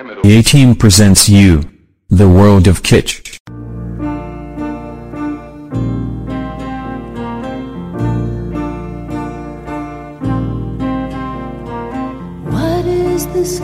A Team presents you. The World of Kitsch. What is this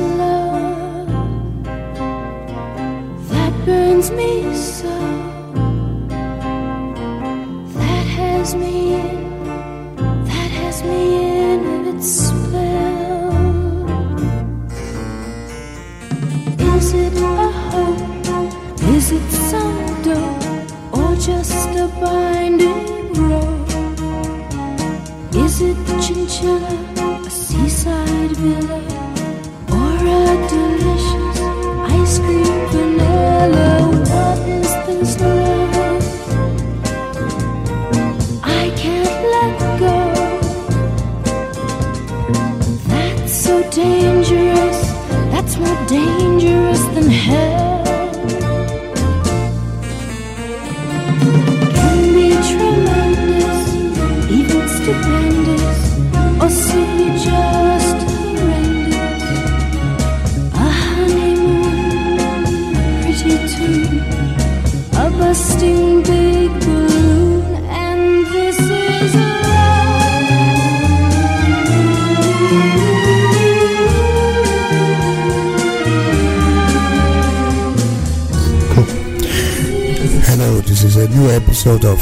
new episode of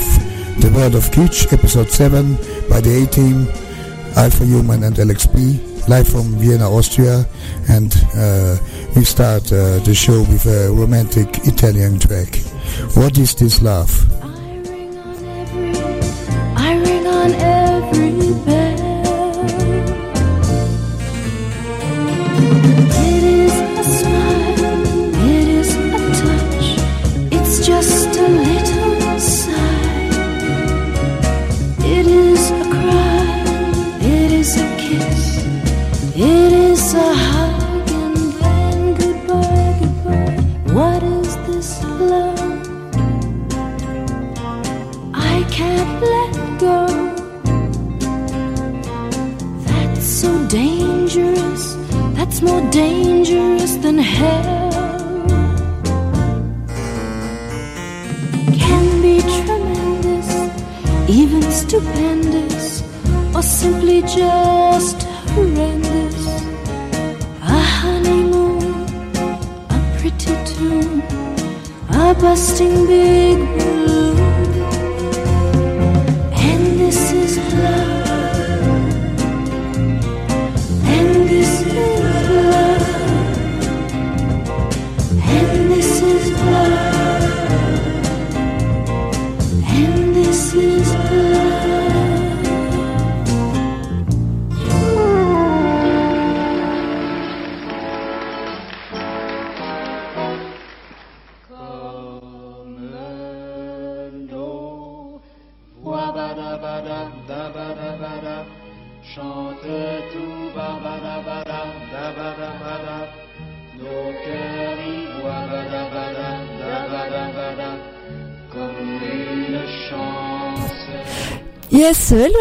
The World of Kitsch, episode 7 by the A-Team, Alpha Human and LXP, live from Vienna, Austria. And uh, we start uh, the show with a romantic Italian track. What is this love?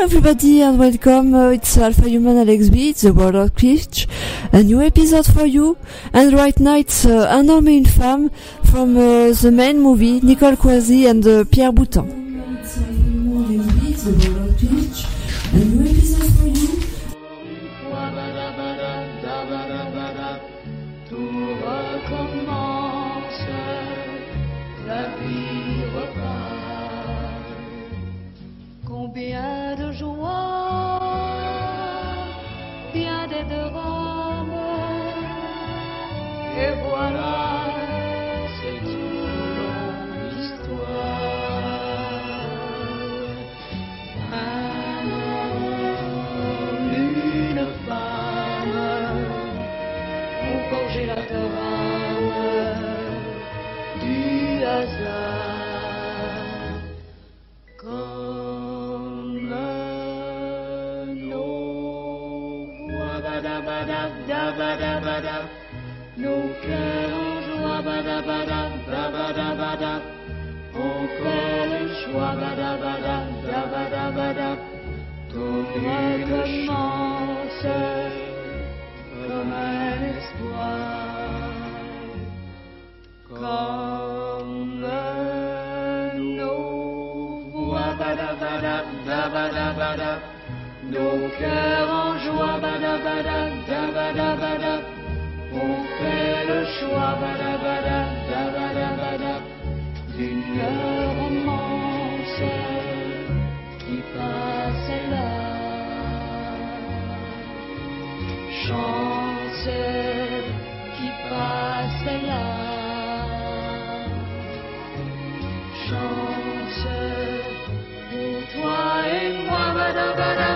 Hello everybody and welcome. Uh, it's Alpha Human Alex B. It's the World of Kitsch. A new episode for you. And right now it's uh, Un homme et une femme from uh, the main movie Nicole Croisille and uh, Pierre Boutin. Wabadabada, bada, nos cœurs en joie, bada bada, bada bada, encore le choix, bada bada, bada bada, tout recommence comme un espoir, comme nos voix, bada bada, bada bada, nos cœurs en joie, bada bada, bada bada. On fait le choix, badabada, dabadabada, d'une romance qui passe là. Chance qui passe là. Chance pour toi et moi, badabada,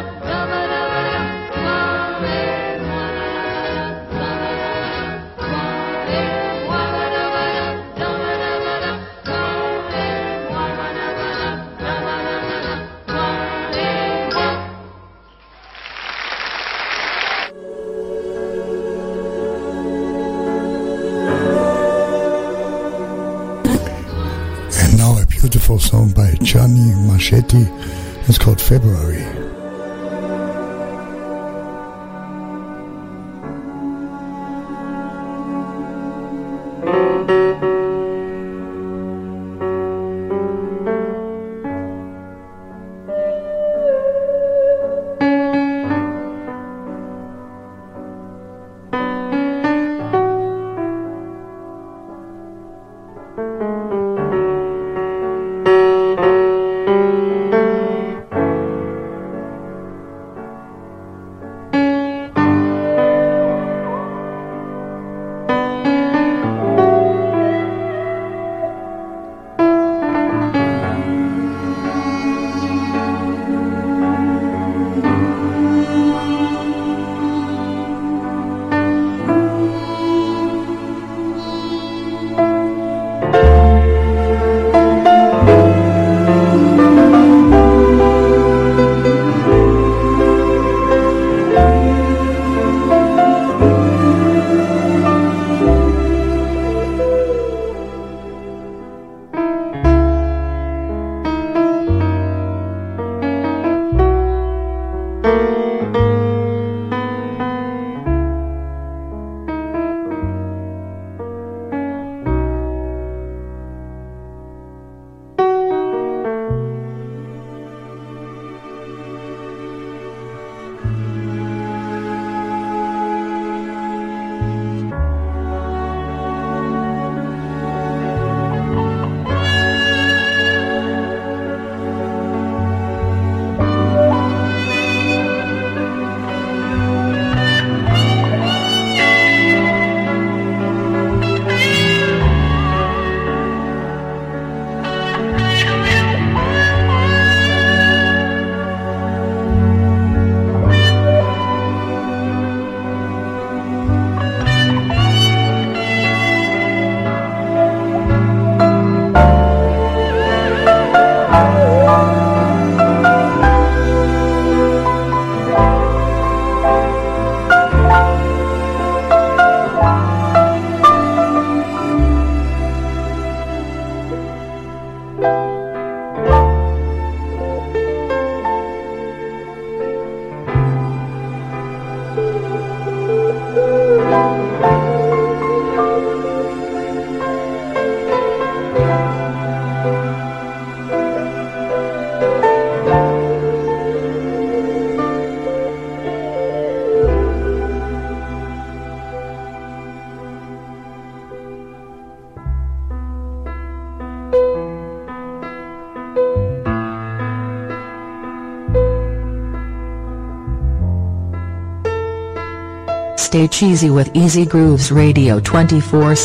beautiful song by Gianni Marchetti. It's called February. Stay cheesy with Easy Grooves Radio 24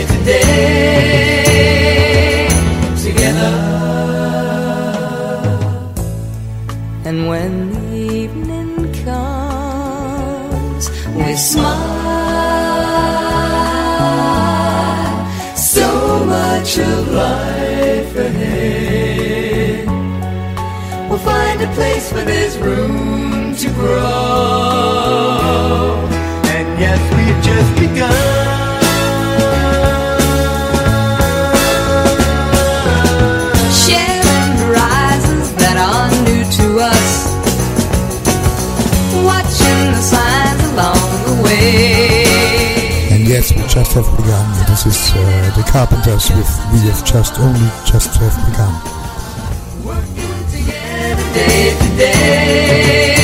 together day. Together. And when the evening comes, we smile. So much of life ahead. We'll find a place where there's room to grow. And yes, we've just begun. We just have begun. This is uh, the Carpenters with We Have Just Only Just Have Begun. together day to day.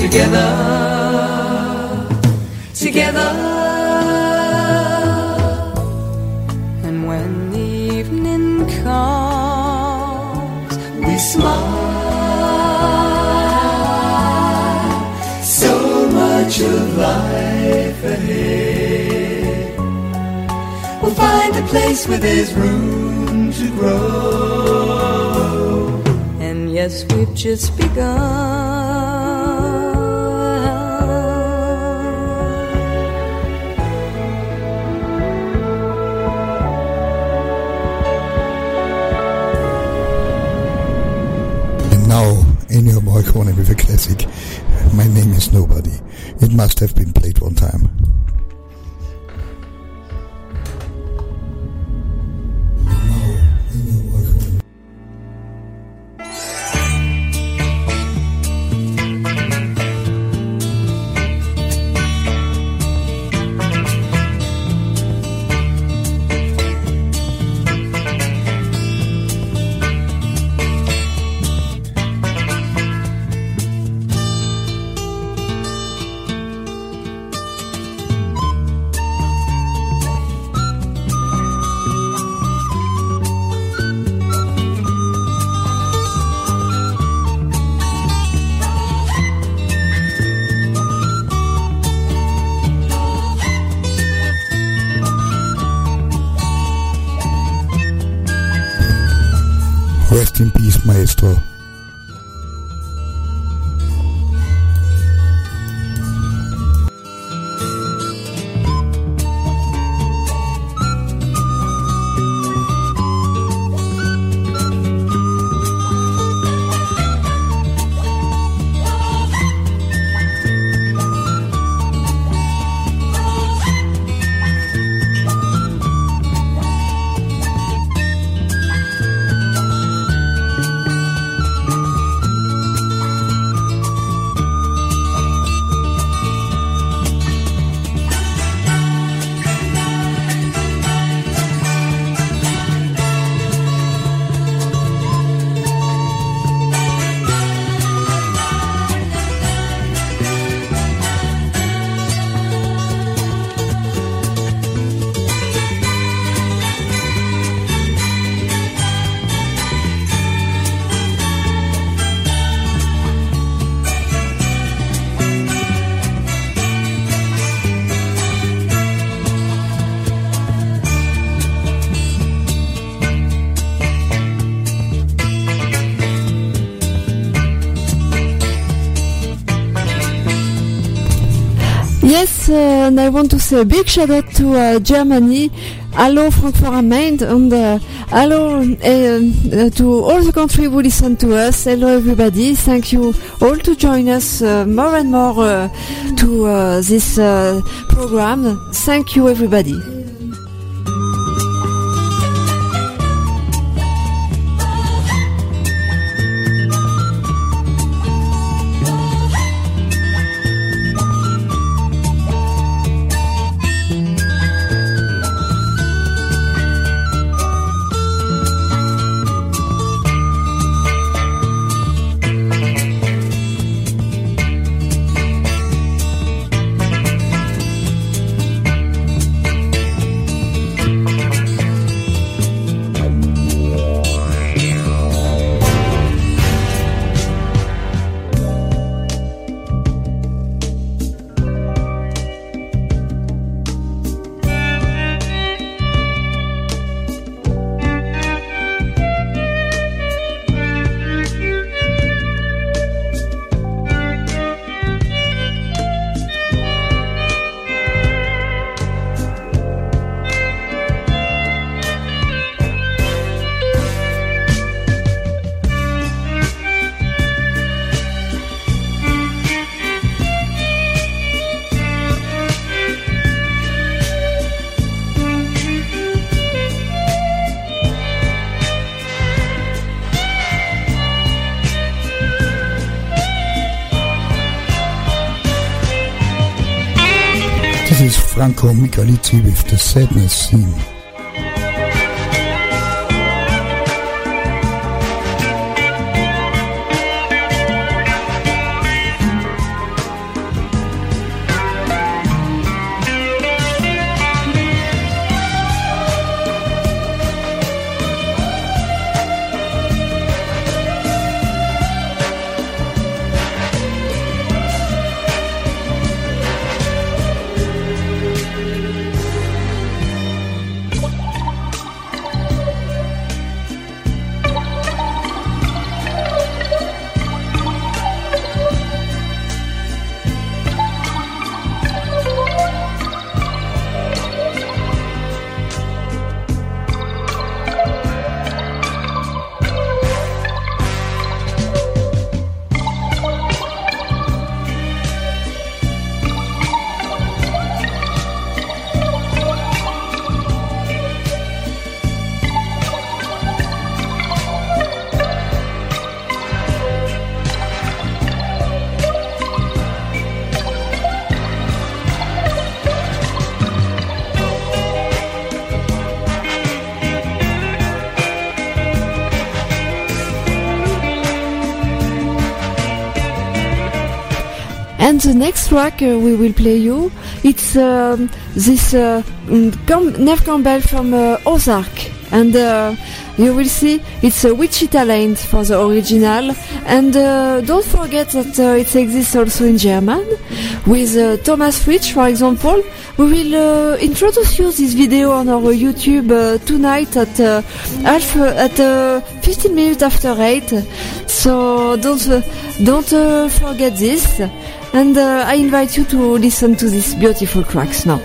Together. Place where there's room to grow. And yes, we've just begun. And now, Ennio Morricone with a classic. My name is Nobody. It must have been and I want to say a big shout out to uh, Germany. Hello Frankfurt am Main, and uh, hello uh, uh, to all the country who listen to us. Hello everybody. Thank you all to join us uh, more and more uh, to uh, this uh, program. Thank you everybody. Franco Micalizzi with the sadness theme. Track uh, we will play you, it's um, this uh, Cam- Neve Campbell from uh, Ozark. And uh, you will see it's a Wichita Lane for the original. And uh, don't forget that uh, it exists also in German. With Thomas Fritsch, for example, we will introduce you this video on our YouTube tonight at half at uh, 15 minutes after 8. So don't don't forget this. And uh, I invite you to listen to these beautiful tracks now.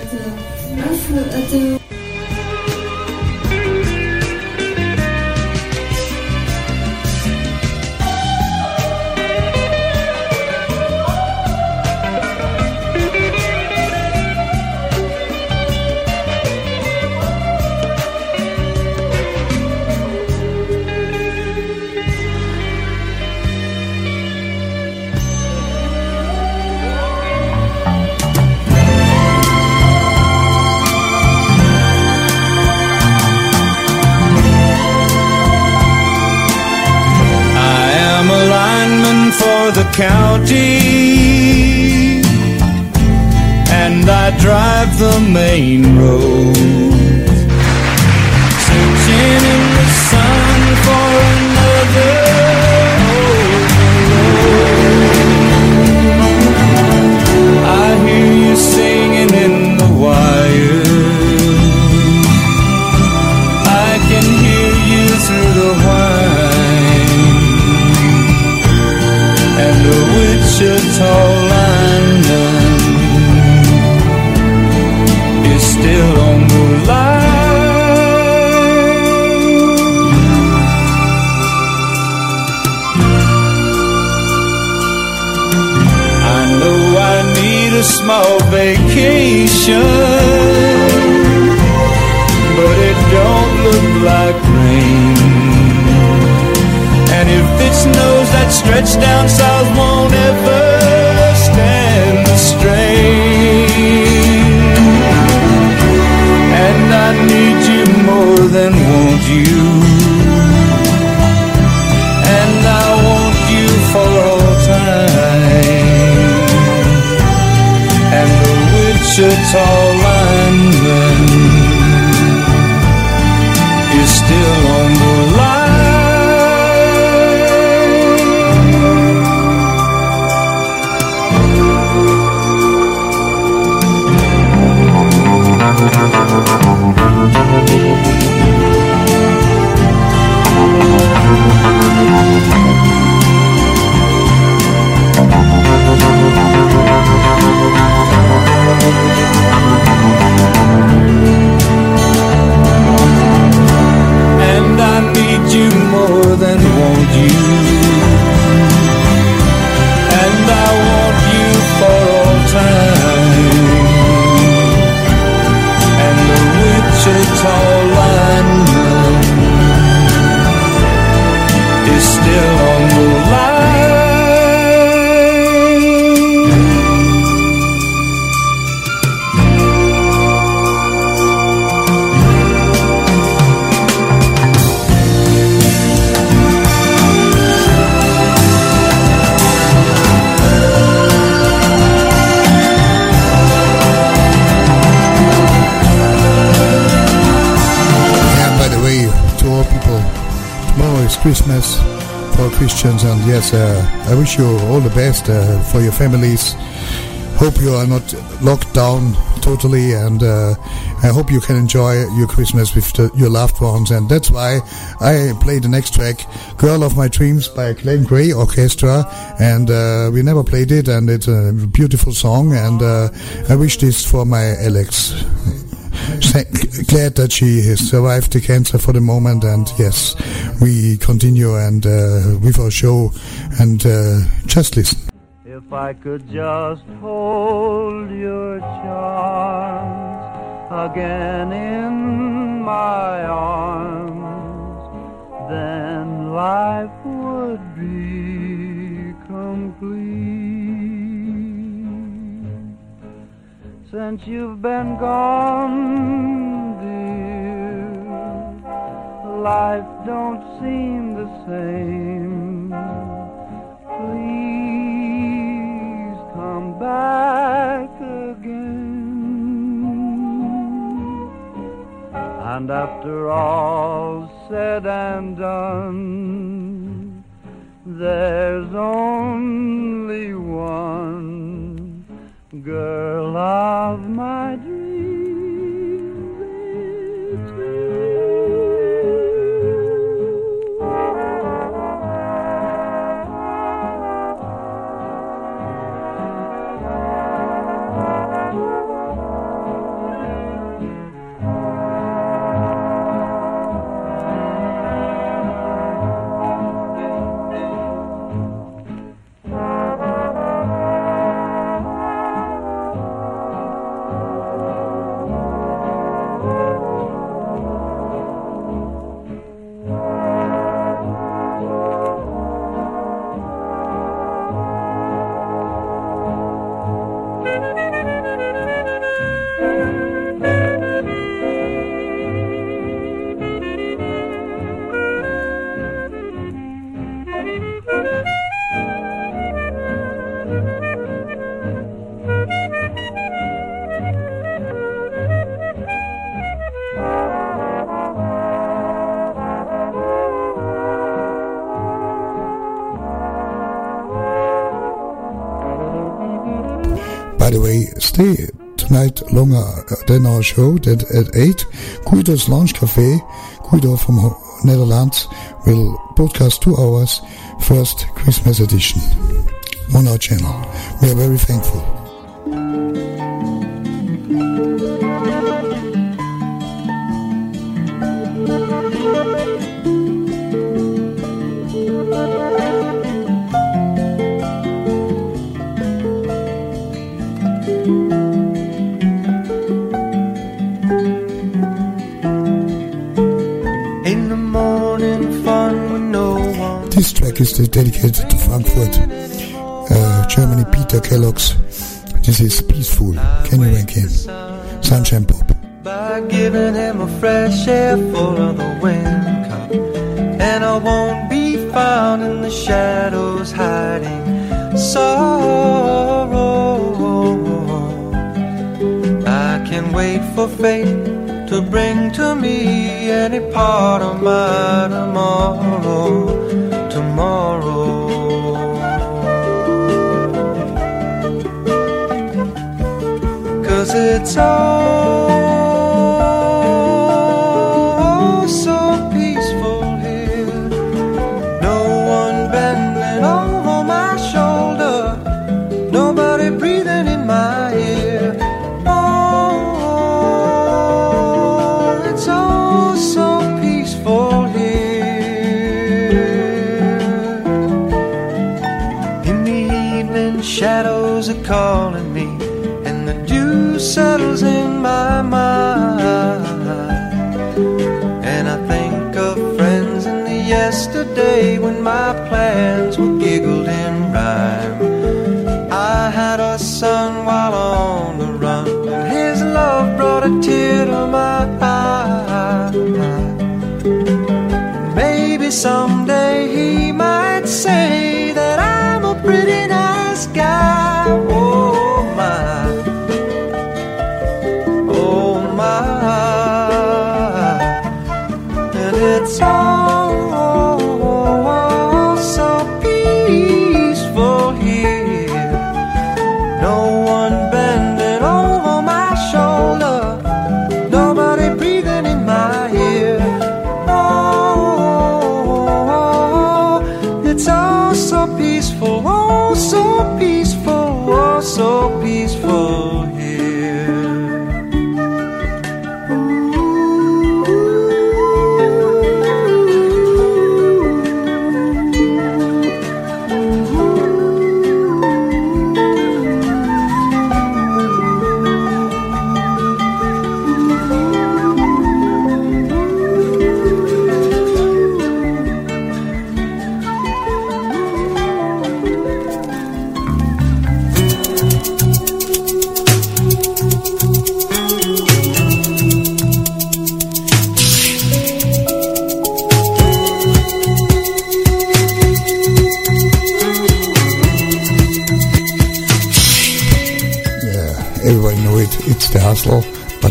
I wish you all the best uh, for your families. Hope you are not locked down totally, and uh, I hope you can enjoy your Christmas with the, your loved ones. And that's why I play the next track, "Girl of My Dreams" by Glen Gray Orchestra, and uh, we never played it, and it's a beautiful song. And uh, I wish this for my Alex. Glad that she has survived the cancer for the moment, and yes, we continue and uh, with our show, and uh, just listen. If I could just hold your charms again in my arms, then life would be Since you've been gone, dear, life don't seem the same. Please come back again. And after all said and done, there's only one girl of my dreams. Tonight longer than our show that at 8. Guido's Lounge Cafe, Guido from Netherlands, will broadcast two hours, first Christmas edition on our channel. We are very thankful. This is dedicated to Frankfurt, uh, Germany, Peter Kellogg's. This is Peaceful. Can you rank him? Sunshine Pop. by giving him a fresh air full of the wind cup. And I won't be found in the shadows hiding sorrow. I can wait for fate to bring to me any part of my tomorrow. Tomorrow. Cause it's all someday he might say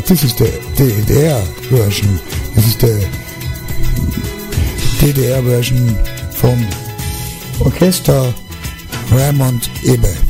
But this is the DDR version. This is the DDR version from Orchester Raymond Ebbe.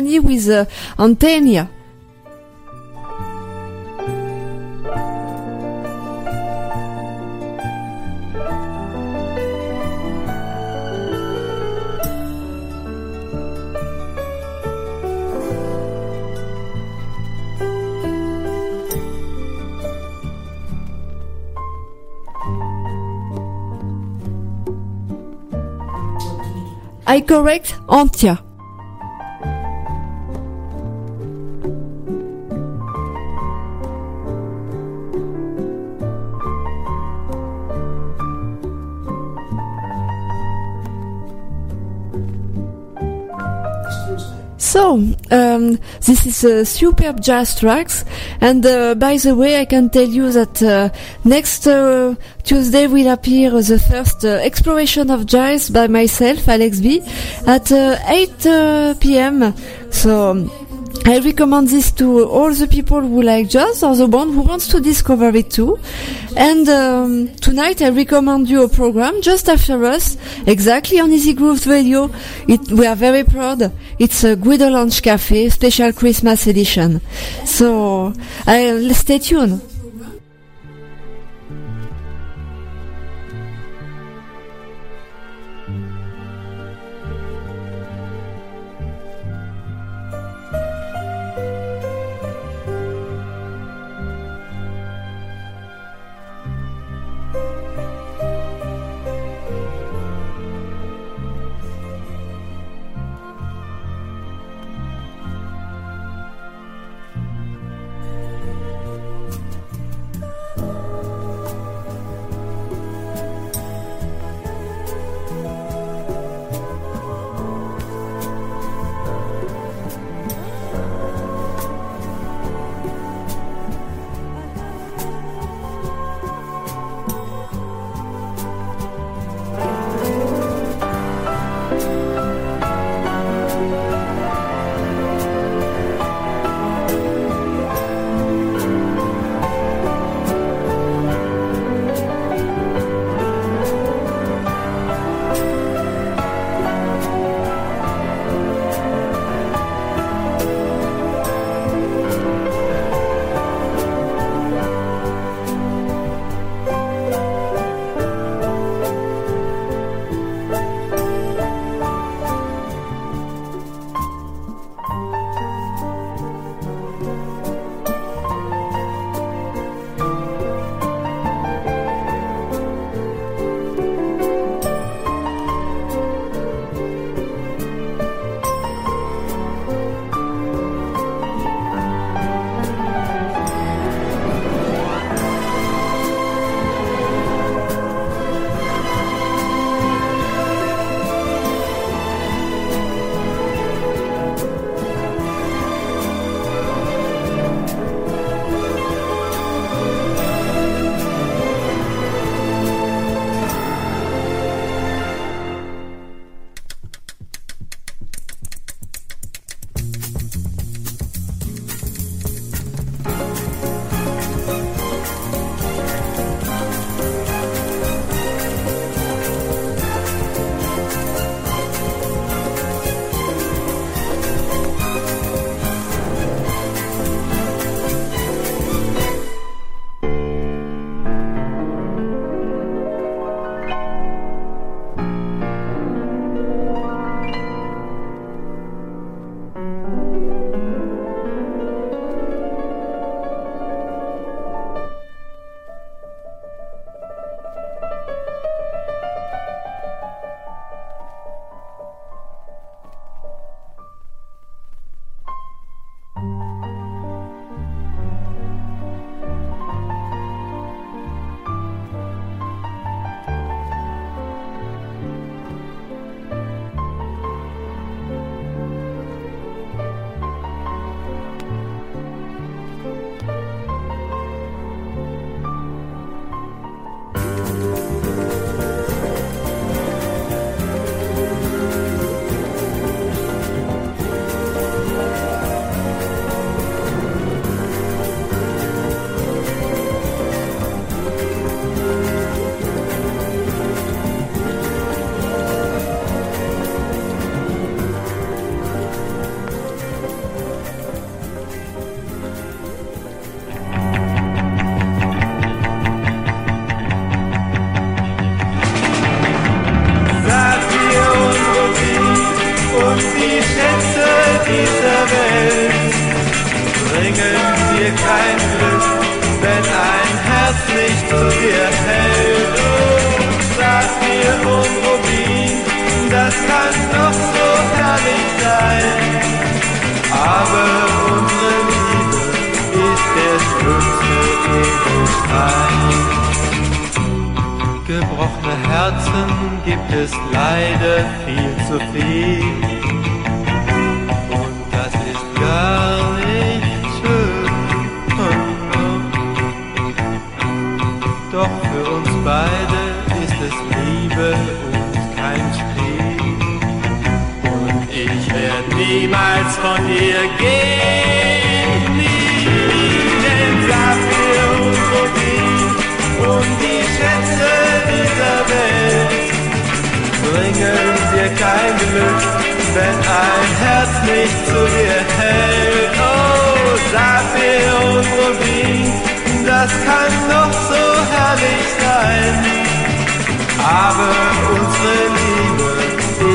Stevio with uh, Antenia. I correct Antia. Uh, superb jazz tracks, and uh, by the way, I can tell you that uh, next uh, Tuesday will appear the first uh, exploration of jazz by myself, Alex B, at uh, 8 uh, p.m. So. I recommend this to all the people who like jazz or the one who wants to discover it too. And um, tonight I recommend you a program just after us, exactly on Easy Grooves Radio. It, we are very proud. It's a Guido Lunch Cafe special Christmas edition. So uh, stay tuned. Gebrochene Herzen gibt es leider viel zu viel. Und das ist gar nicht schön. Doch für uns beide ist es Liebe und kein Spiel. Und ich werde niemals von dir gehen. Glück, wenn ein Herz nicht zu dir hält. Oh, Saphir und Rubin, das kann doch so herrlich sein. Aber unsere Liebe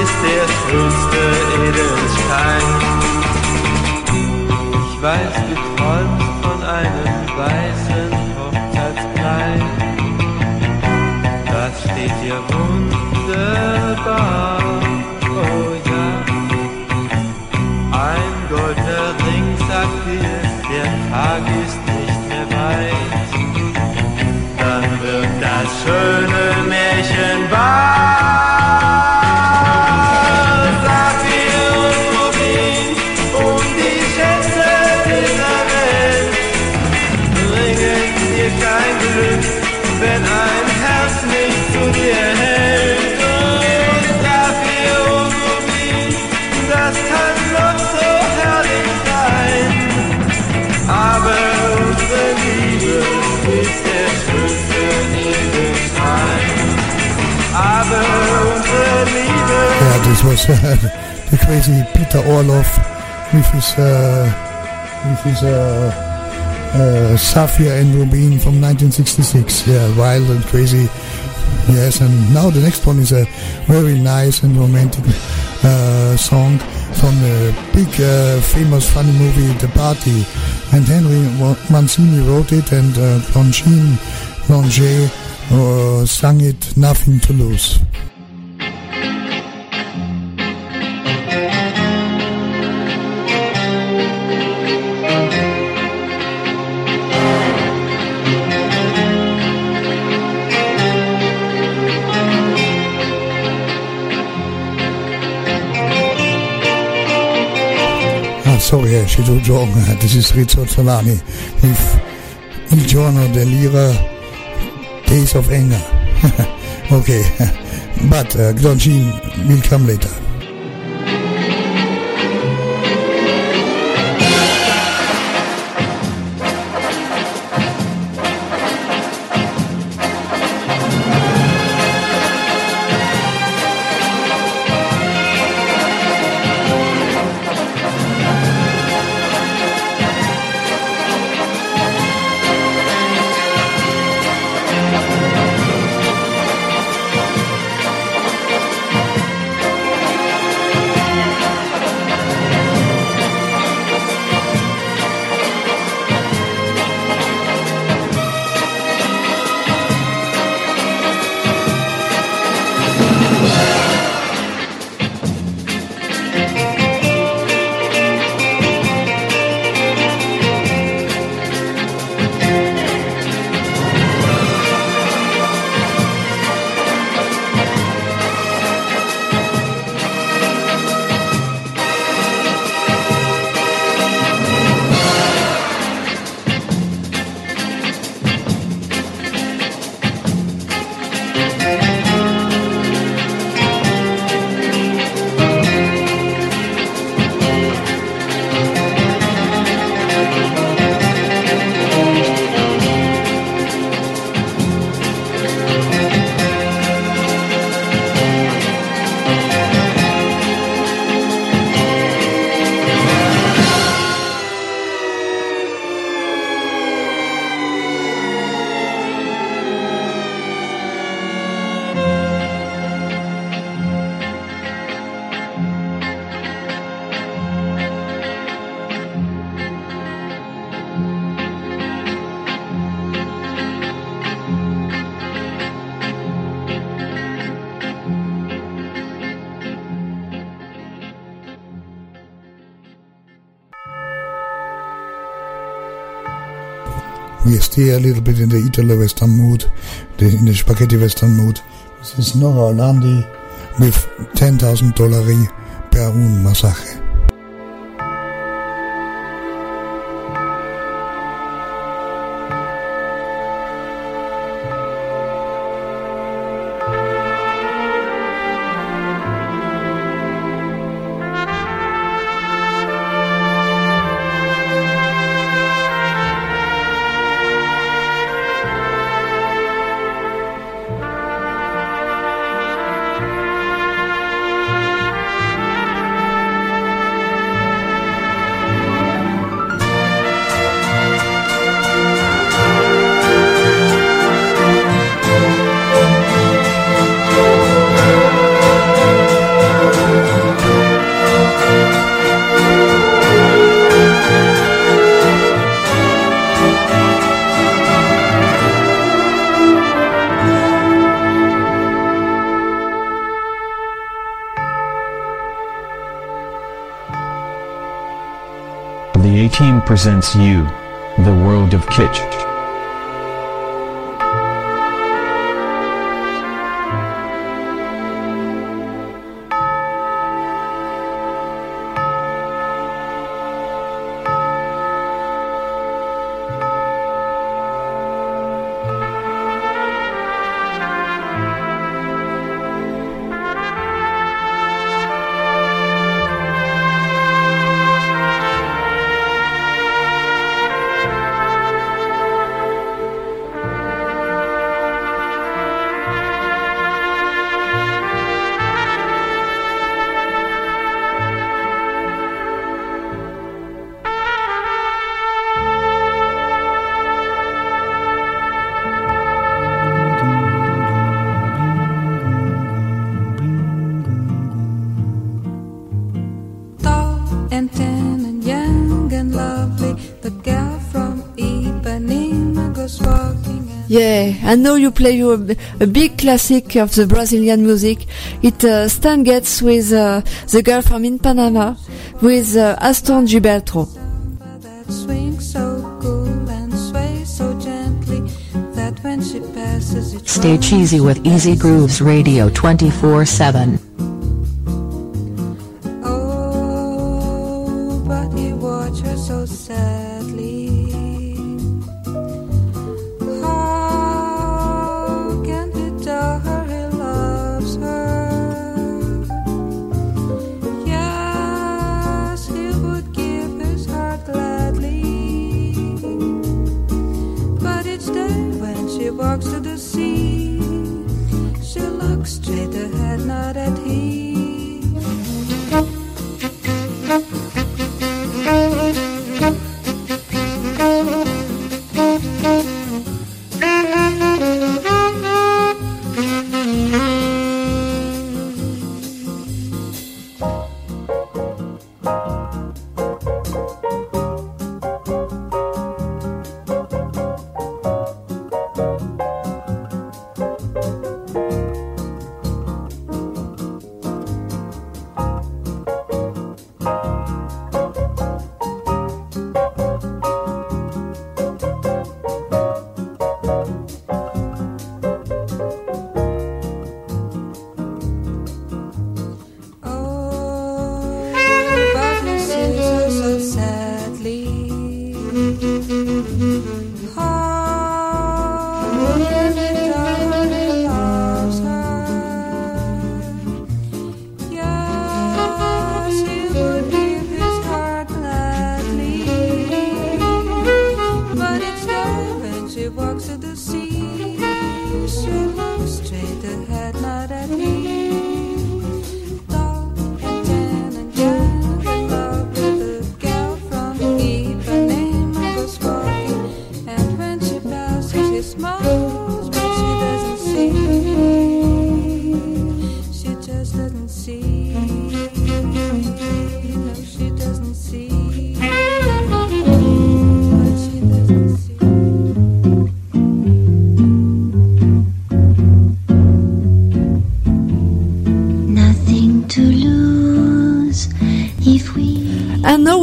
ist der schönste Edelstein. Ich weiß, du träumst von einem weißen Hochzeitskleid. Das steht dir wunderbar, schöne Märchen wahr. Was uh, the crazy Peter Orloff with his uh, with his uh, uh, Sapphire and Rubin from 1966. Yeah, wild and crazy. Yes, and now the next one is a very nice and romantic uh, song from the big uh, famous funny movie The Party. And Henry Mancini wrote it, and uh, Blanchet uh, sang it. Nothing to lose. Sorry, I should do wrong. This is Riz Ortolani with Il giorno dell'ira Days of Anger. okay, but uh, Glonjin will come later. Stay a little bit in the Italo Western mood, the, in the spaghetti Western mood. This is Nora Orlandi with 10,000 dollari per un masaje. The A-Team presents you, know you play you a, b- a big classic of the Brazilian music. It uh, Stan Getz with uh, the girl from Ipanema with uh, Astrud Gilberto. so cool and sways so gently that when she passes it Stay cheesy with Easy Grooves Radio 24 7.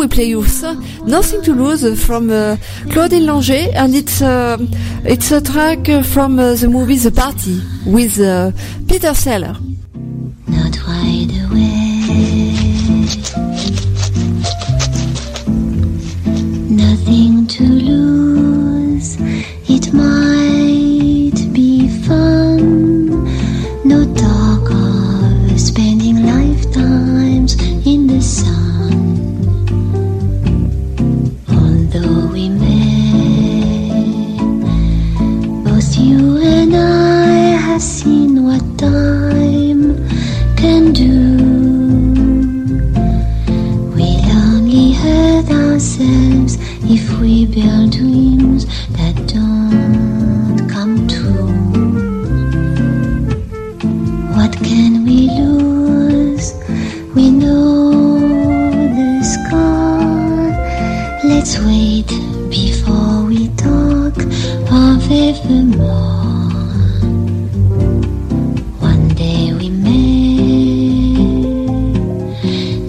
we play you Nothing to Lose from uh, Claudine Langer, and it's uh, it's a track from uh, the movie The Party with uh, Peter Seller.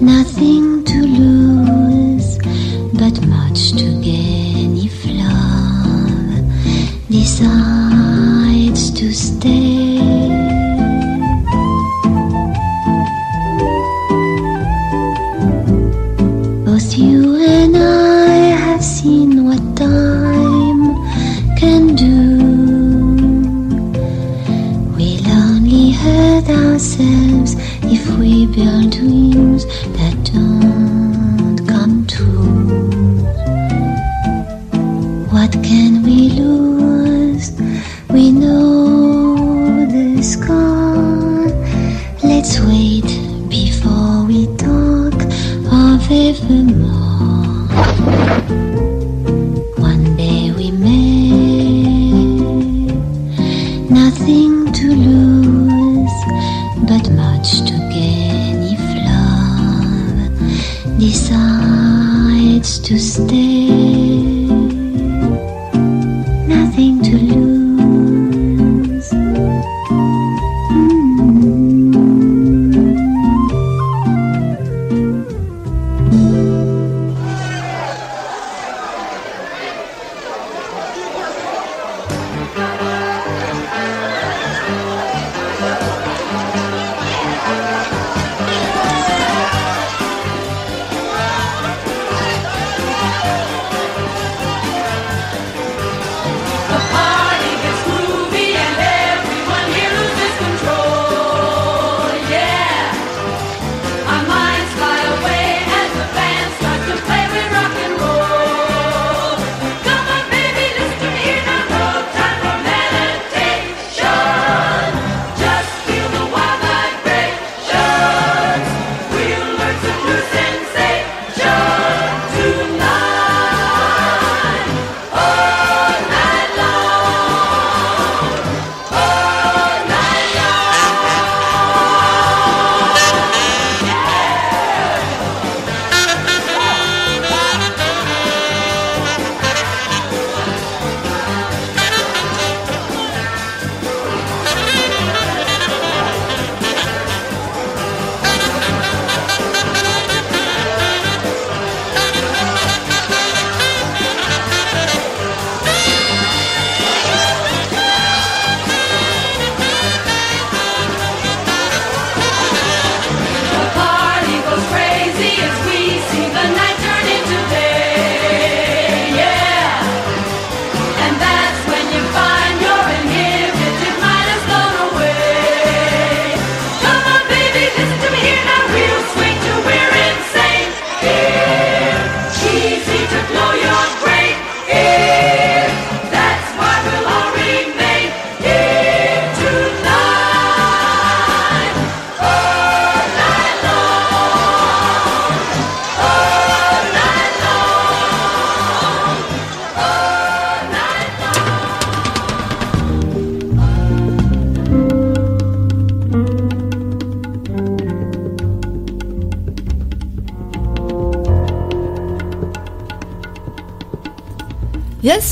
nothing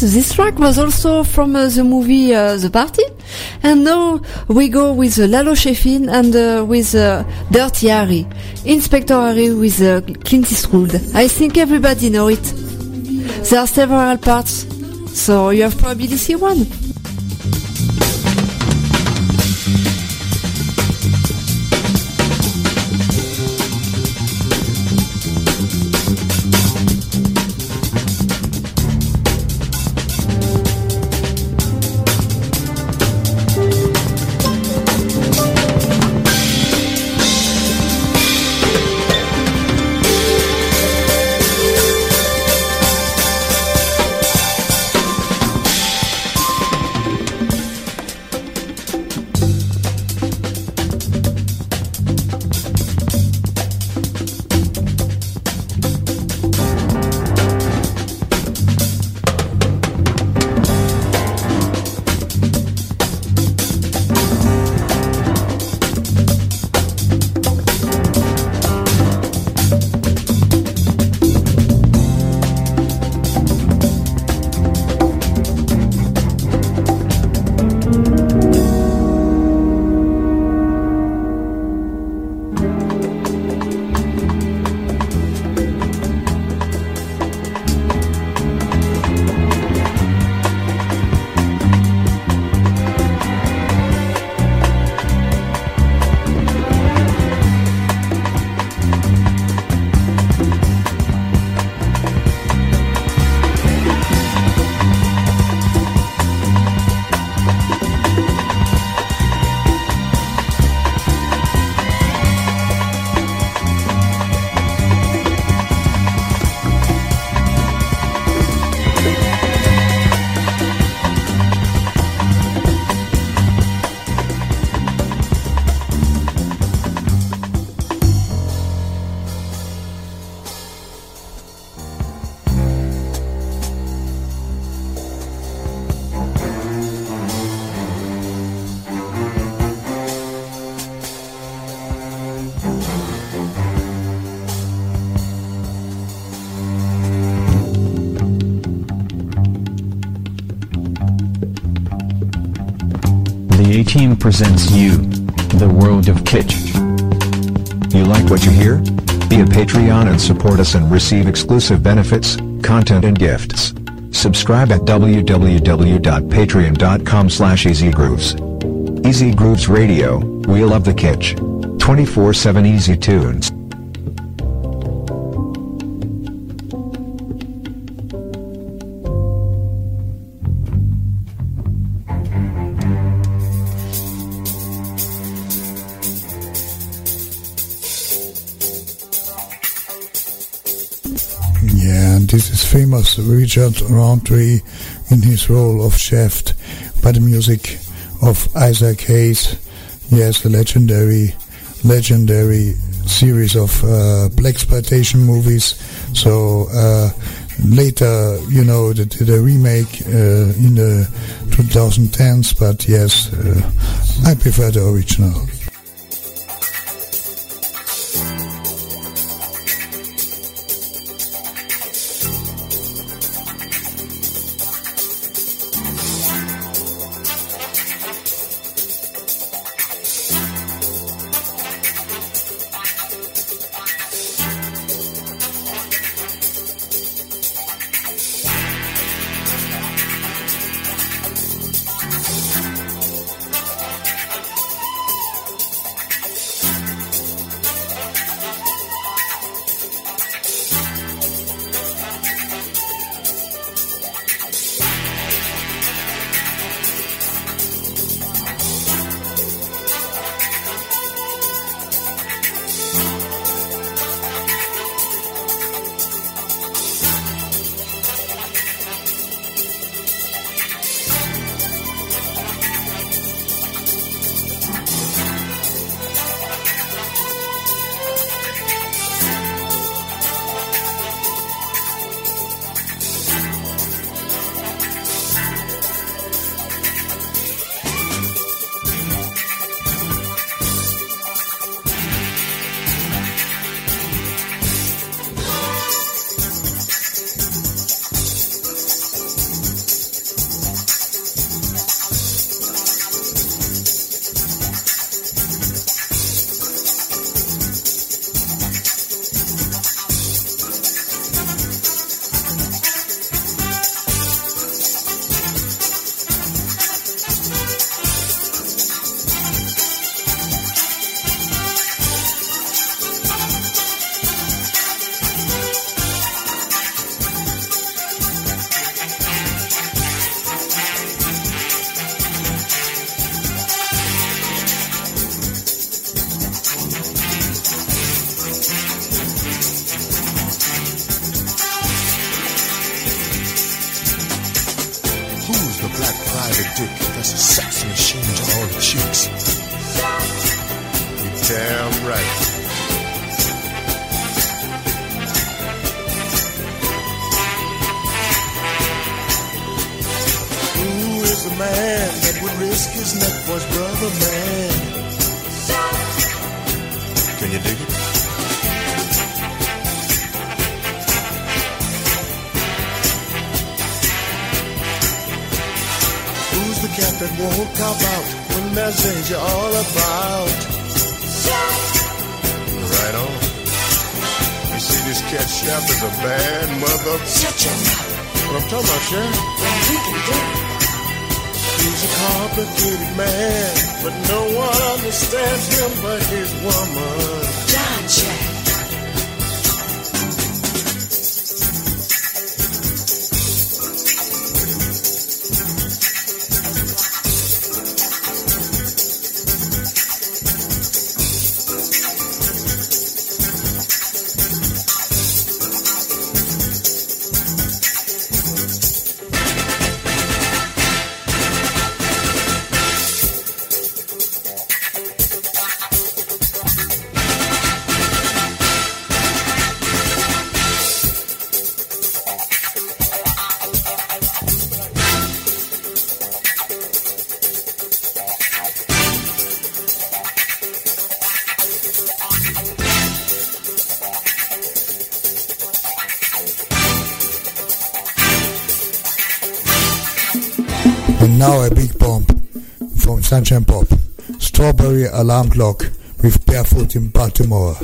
this track was also from uh, the movie uh, The Party. And now we go with uh, Lalo Schifrin and uh, with Dirty Harry, Inspector Harry with Clint Eastwood. I think everybody know it. There are several parts, so you have probably seen one. Presents you, the world of kitsch. You like what you hear? Be a Patreon and support us and receive exclusive benefits, content and gifts. Subscribe at www.patreon.com slash easygrooves. Easy Grooves Radio, we love the kitsch. 24-7 easy tunes. Richard Roundtree in his role of Shaft by the music of Isaac Hayes. Yes, the legendary, legendary series of uh, black exploitation movies. So uh, later, you know, the, the remake uh, in the 2010s, but yes, uh, I prefer the original. Alarm Clock with Barefoot in Baltimore.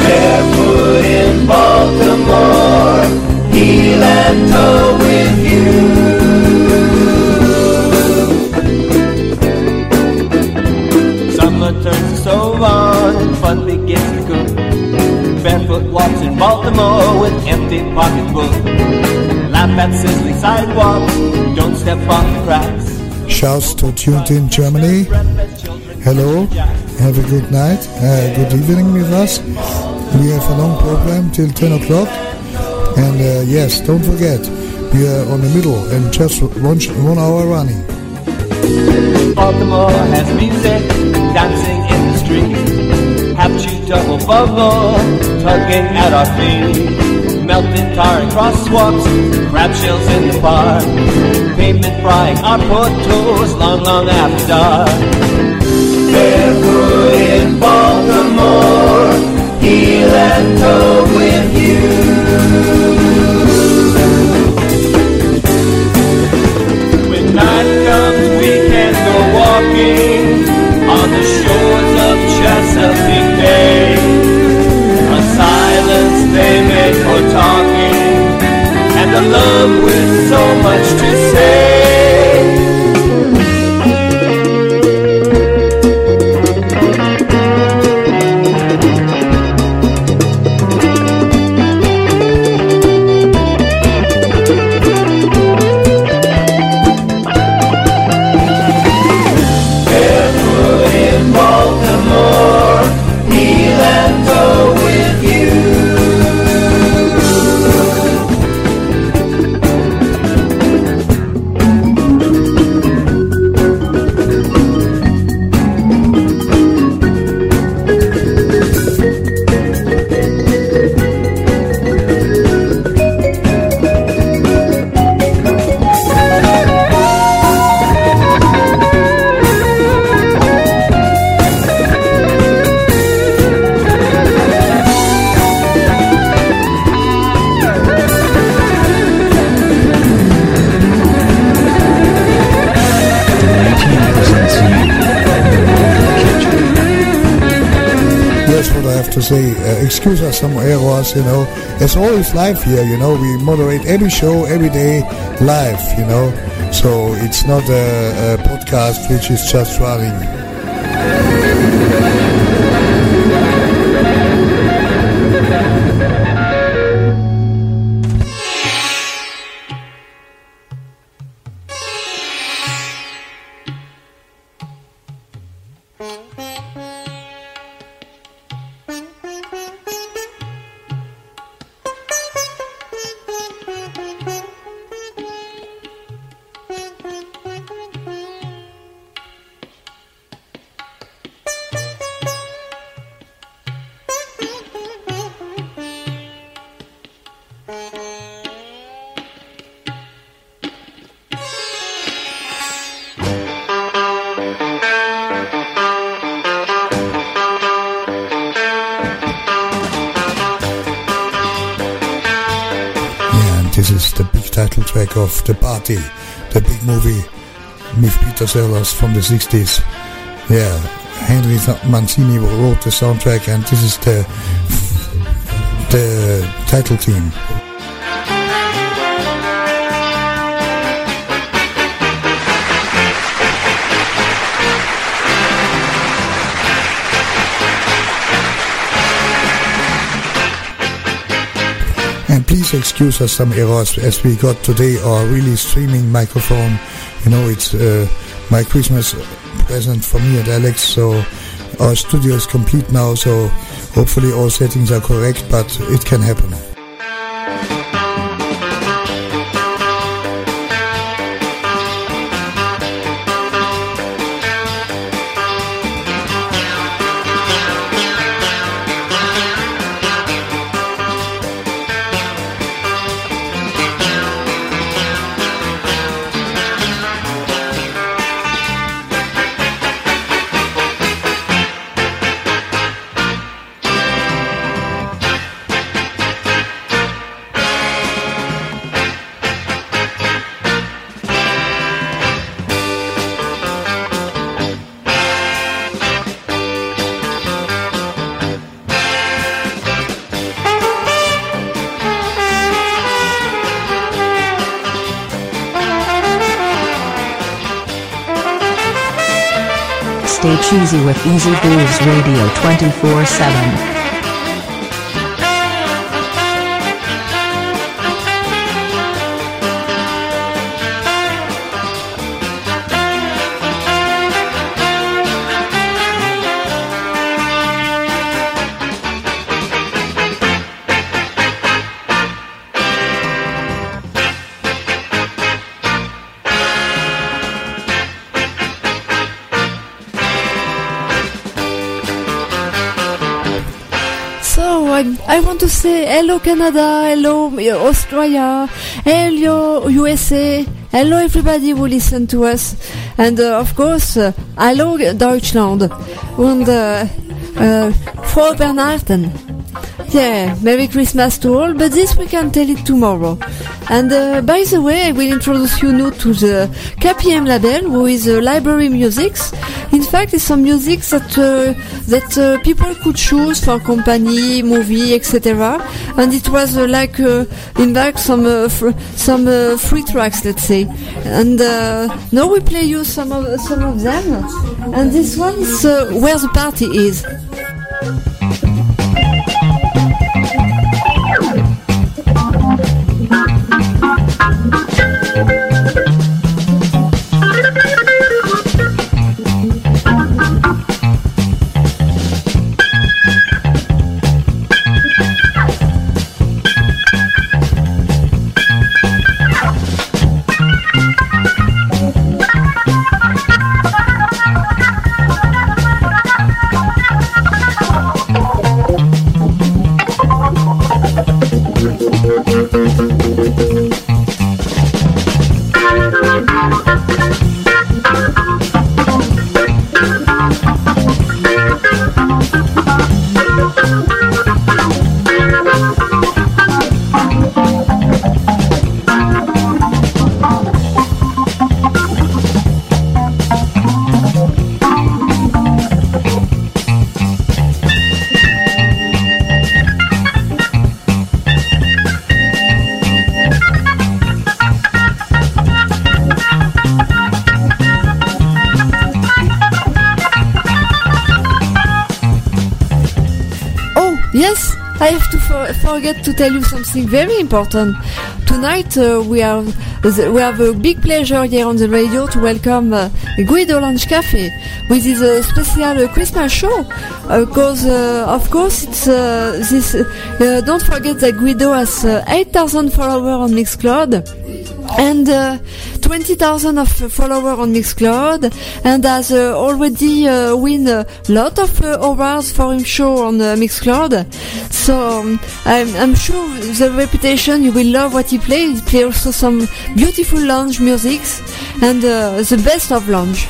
Barefoot in Baltimore, heel and toe empty pocketbook. Laugh at sizzling sidewalks, don't step on the cracks. Shouts to Tuned in Germany. Hello, have a good night, uh, good evening with us. We have a long program till 10 o'clock. And uh, yes, don't forget, we are on the middle and just one, one hour running. Baltimore has music, dancing in the street. Chewed double bubble, tugging at our feet. Melted tar and crosswalks, crab shells in the park. Pavement frying our portos long, long after dark. Barefoot in Baltimore, heel and toe with you. When night comes, we can go walking on the shores for talking, and a love with so much to say. Excuse us some errors, you know. It's always live here, you know. We moderate every show, every day, live, you know. So it's not a, a podcast which is just running. Title track of The Party, the big movie with Peter Sellers from the 60s. Yeah, Henry Mancini wrote the soundtrack and this is the the title theme. Please excuse us some errors as we got today our really streaming microphone. You know, it's uh, my Christmas present for me and Alex. So our studio is complete now. So hopefully all settings are correct, but it can happen. Easy Grooves Radio 24 hello Canada, hello Australia, hello USA, hello everybody who listen to us, and uh, of course uh, hello Deutschland and uh, uh, Frau Bernarden. Yeah, Merry Christmas to all, but this we can tell it tomorrow. And uh, by the way, I will introduce you now to the KPM label, who is uh, library musics. In fact, it's some music that uh, that uh, people could choose for company, movie, etc. And it was uh, like, uh, in fact, some uh, fr- some free tracks, let's say. And now we play you some of some of them. And this one is where the party is. Oh, forget to tell you something very important. Tonight uh, we th- we have a big pleasure here on the radio to welcome uh, Guido Lounge Cafe with his uh, special uh, Christmas show. Because, uh, of course, it's uh, this. Uh, don't forget that Guido has uh, 8,000 followers on Mixcloud and uh, 20,000 of followers on Mixcloud and has uh, already uh, win a lot of uh, awards for him show on uh, Mixcloud. So um, I'm, I'm sure the reputation you will love what he plays. He plays also some beautiful lounge musics and uh, the best of lounge.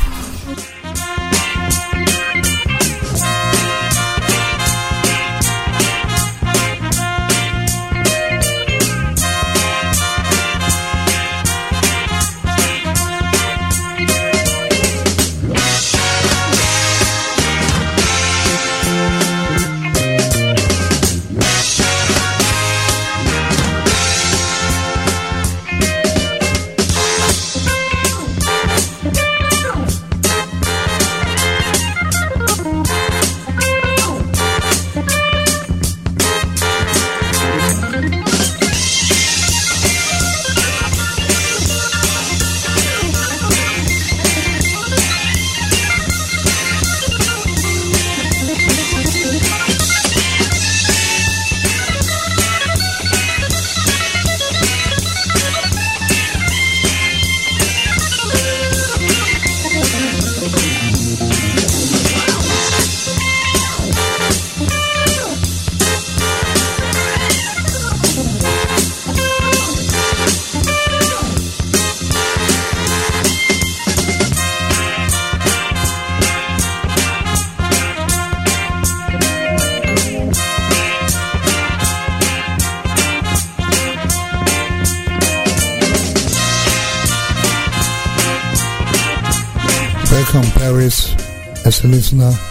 As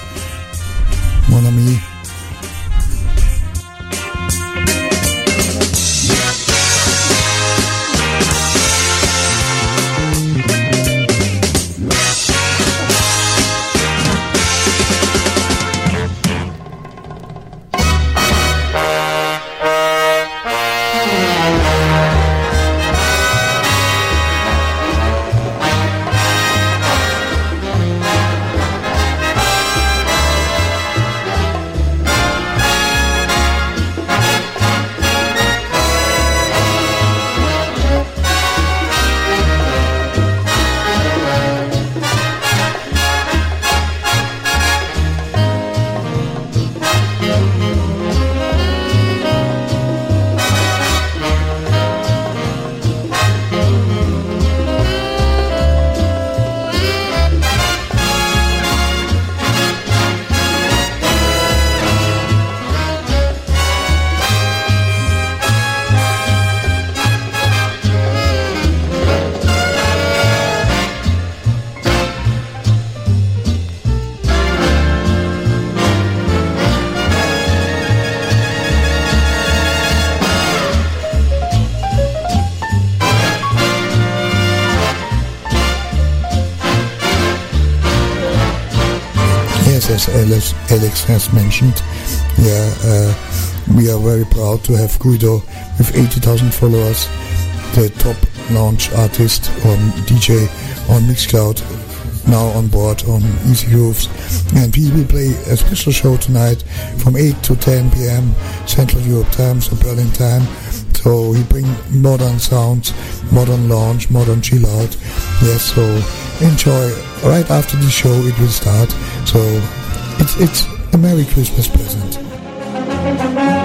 Alex, Alex has mentioned, yeah, uh, we are very proud to have Guido with 80,000 followers, the top lounge artist or DJ on Mixcloud, now on board on Easy Grooves. And he will play a special show tonight from 8 to 10 p.m. Central Europe time, so Berlin time. So he bring modern sounds, modern lounge, modern chill out. Yes, so enjoy. Right after the show it will start. So it's it's a Merry Christmas present.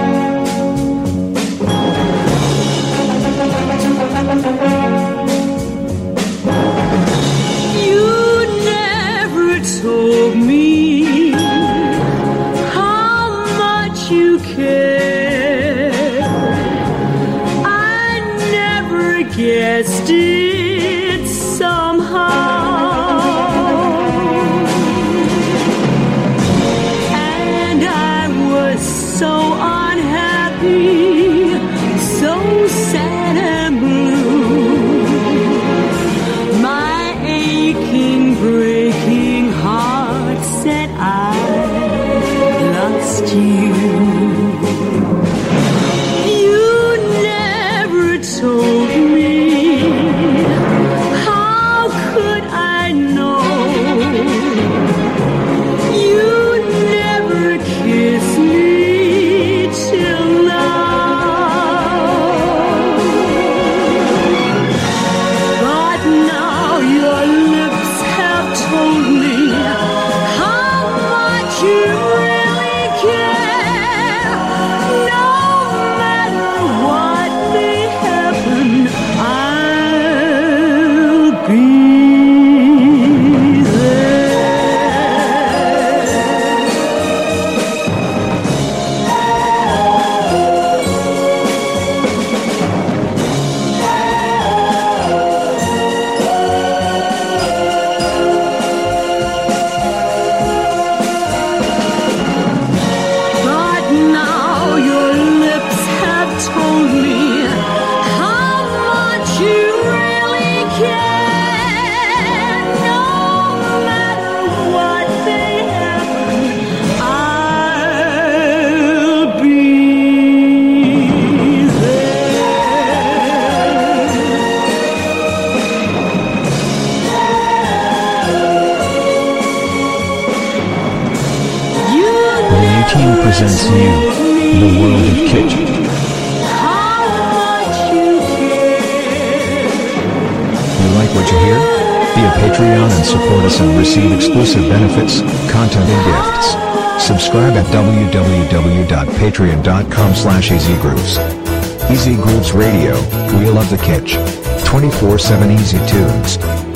www.patreon.com slash easygrooves. Easy Grooves Radio, we love the kitsch. 24-7 Easy Tunes.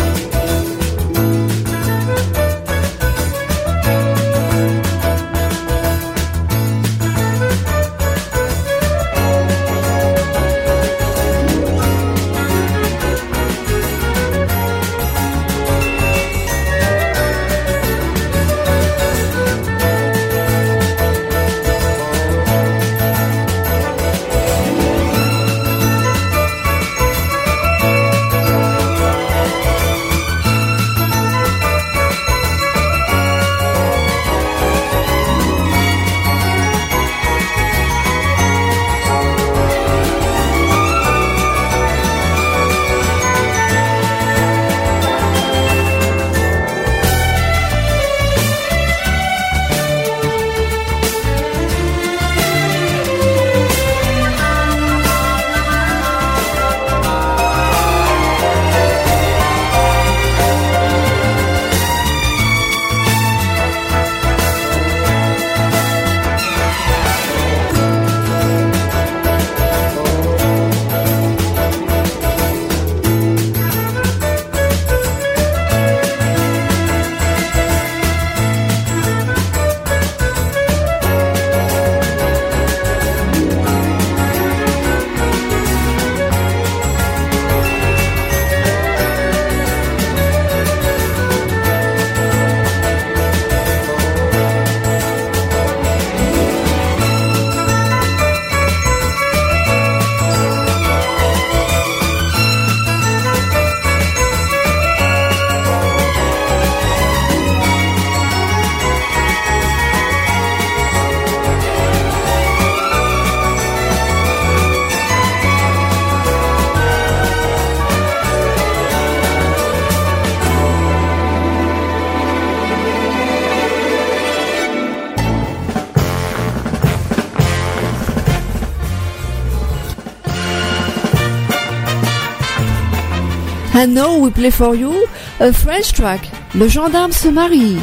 Play for you a French track, Le gendarme se marie.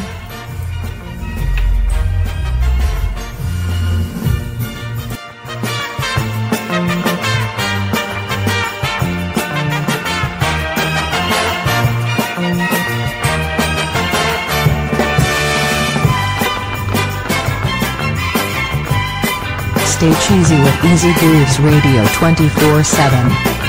Stay cheesy with Easy Grooves Radio 24 7.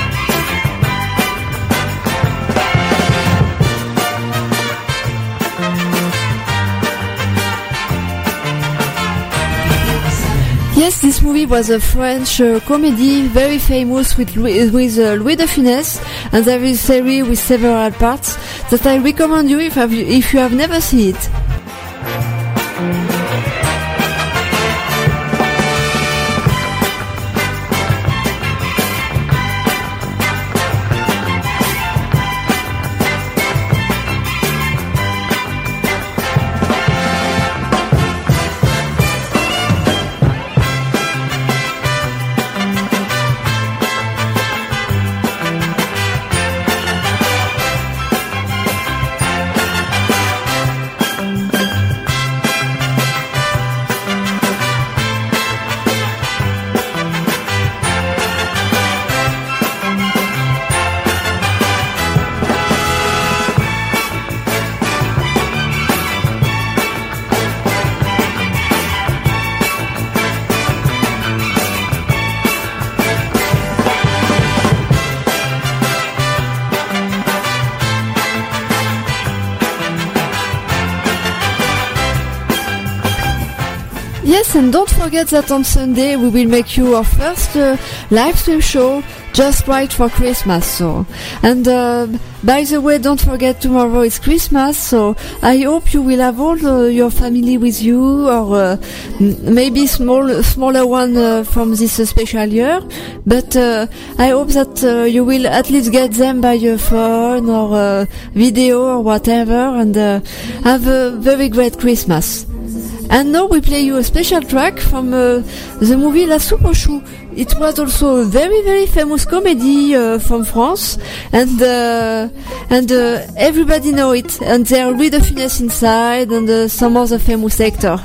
This movie was a French uh, comedy, very famous with with uh, Louis de Funès, and there is a series with several parts that I recommend you if, have, if you have never seen it. And don't forget that on Sunday we will make you our first uh, live stream show just right for Christmas. So, and uh, by the way, don't forget tomorrow is Christmas. So I hope you will have all uh, your family with you, or uh, maybe small, smaller one uh, from this special year. But uh, I hope that you will at least get them by your phone or video or whatever, and have a very great Christmas. And now we play you a special track from uh, the movie La Soupe aux Choux. It was also a very very famous comedy uh, from France, and uh, and uh, everybody know it. And there are Louis de Funès inside, and uh, some other famous actor.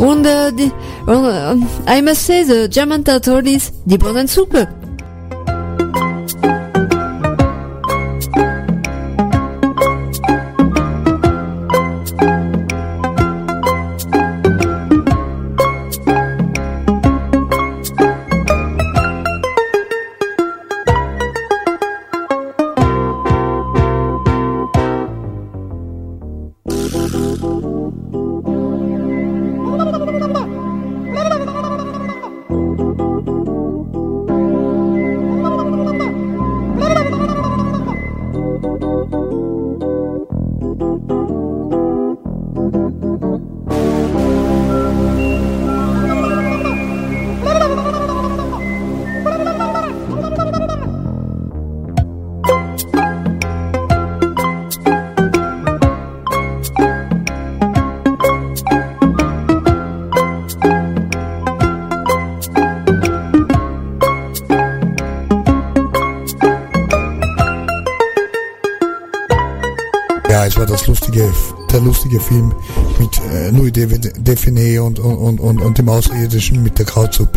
Und und, äh, I must say the German title is Die Bohnensuppe. Define und, und, und, und dem Außerirdischen mit der Krautsuppe.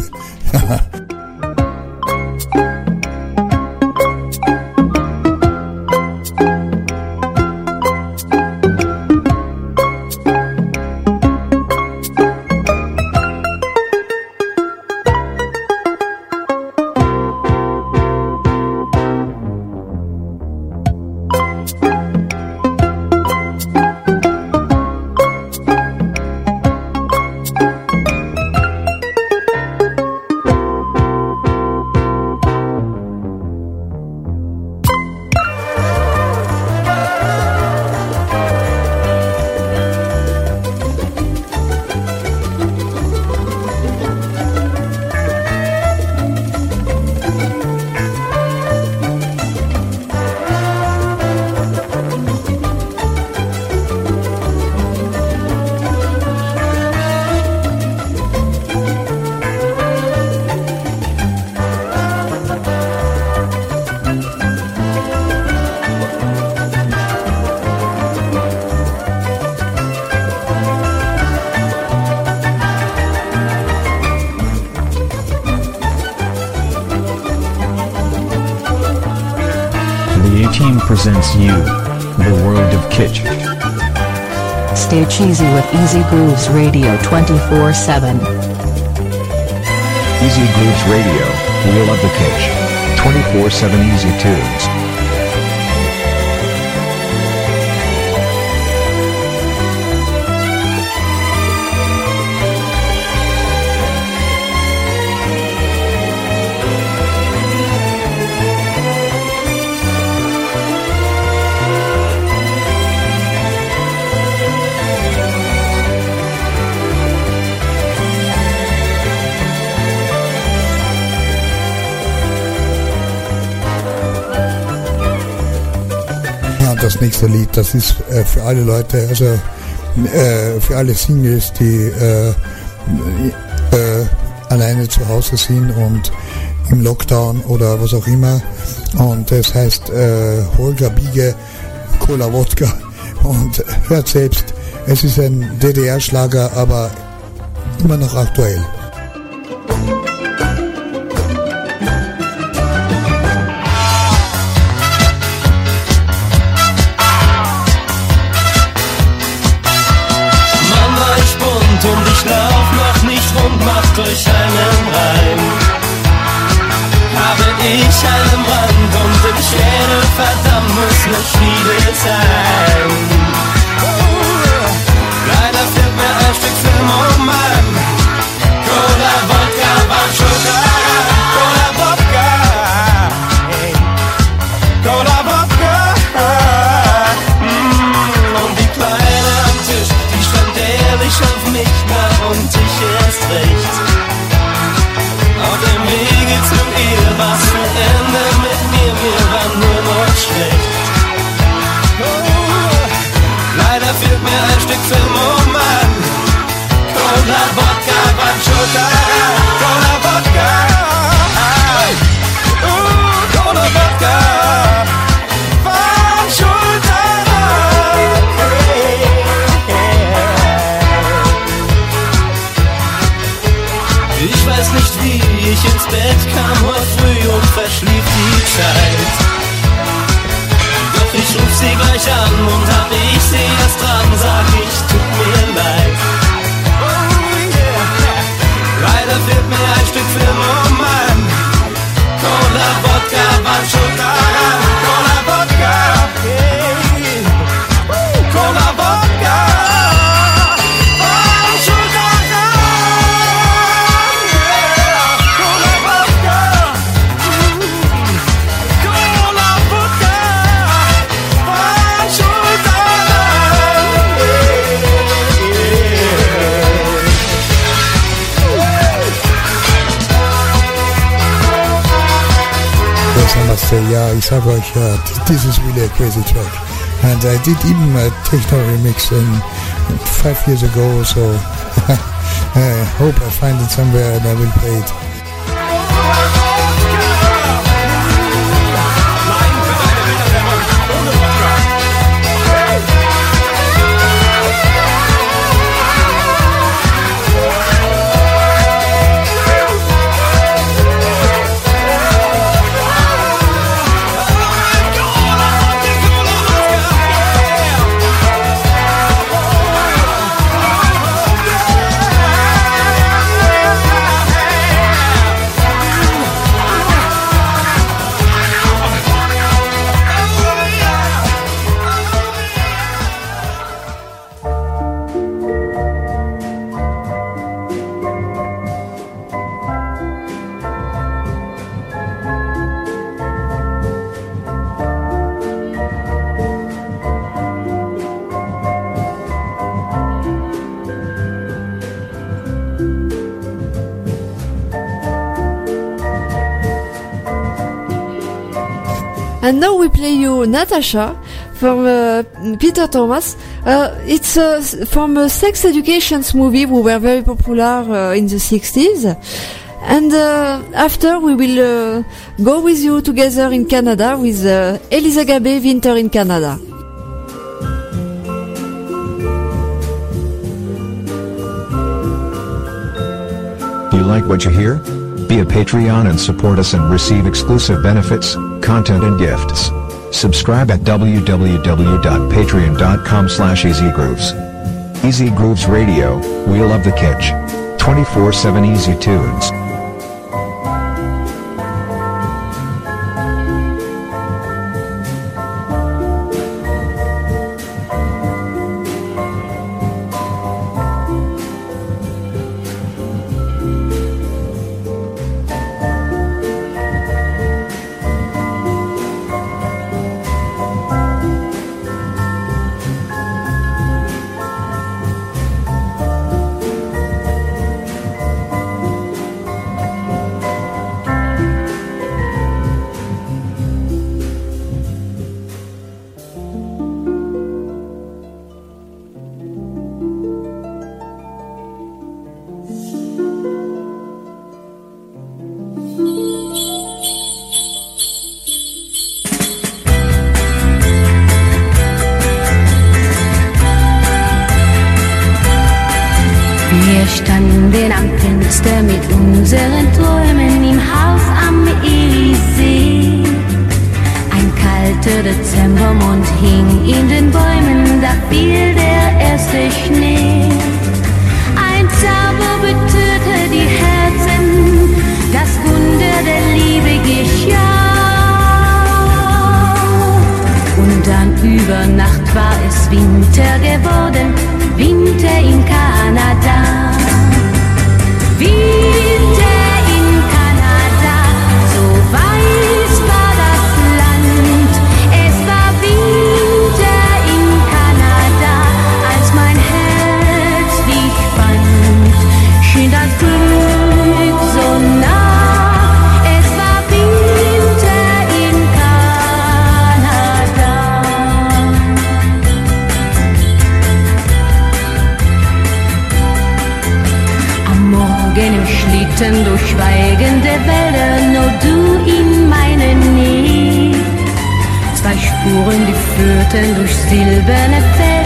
Kitsch. Stay cheesy with Easy Grooves Radio 24 7. Easy Grooves Radio, we love the kitsch. 24-7 easy tunes. Das nächste Lied, das ist äh, für alle Leute, also äh, für alle Singles, die äh, äh, alleine zu Hause sind und im Lockdown oder was auch immer. Und es heißt äh, Holger Biege Cola Wodka. Und hört selbst, es ist ein DDR-Schlager, aber immer noch aktuell. And I did even a techno remix in five years ago, so I hope I find it somewhere and I will play it. Natasha from uh, Peter Thomas. Uh, it's uh, from a sex education movie who were very popular uh, in the 60s. And uh, after we will uh, go with you together in Canada with Elisa Gabbai Winter in Canada. You like what you hear? Be a Patreon and support us and receive exclusive benefits, content and gifts. Subscribe at www.patreon.com slash easygrooves. Easy Grooves Radio, we love the kitsch. 24-7 Easy Tunes. تندوش زي البنات. تاني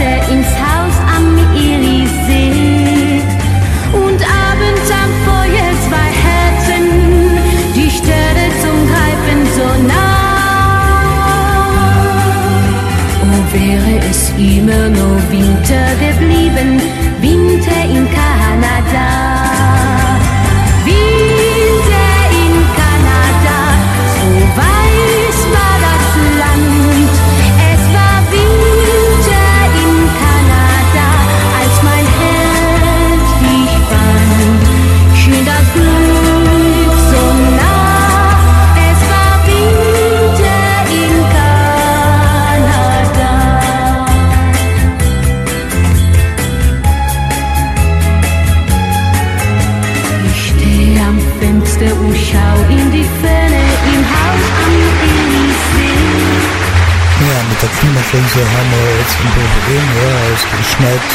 Hause haben wir jetzt ein Problem, ja, es geschneit.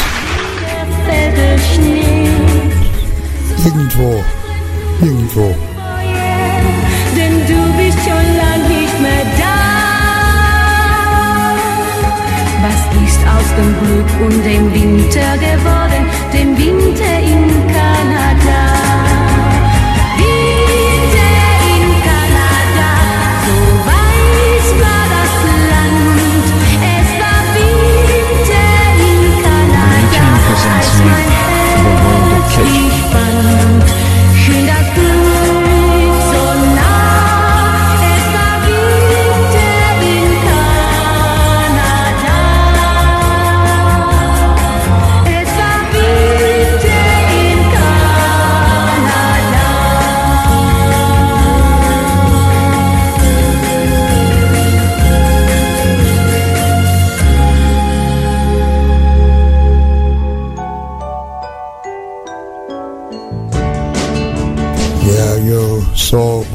Irgendwo, irgendwo. Denn du bist schon lang nicht mehr da. Was ist aus dem Glück und dem Winter geworden, dem Winter in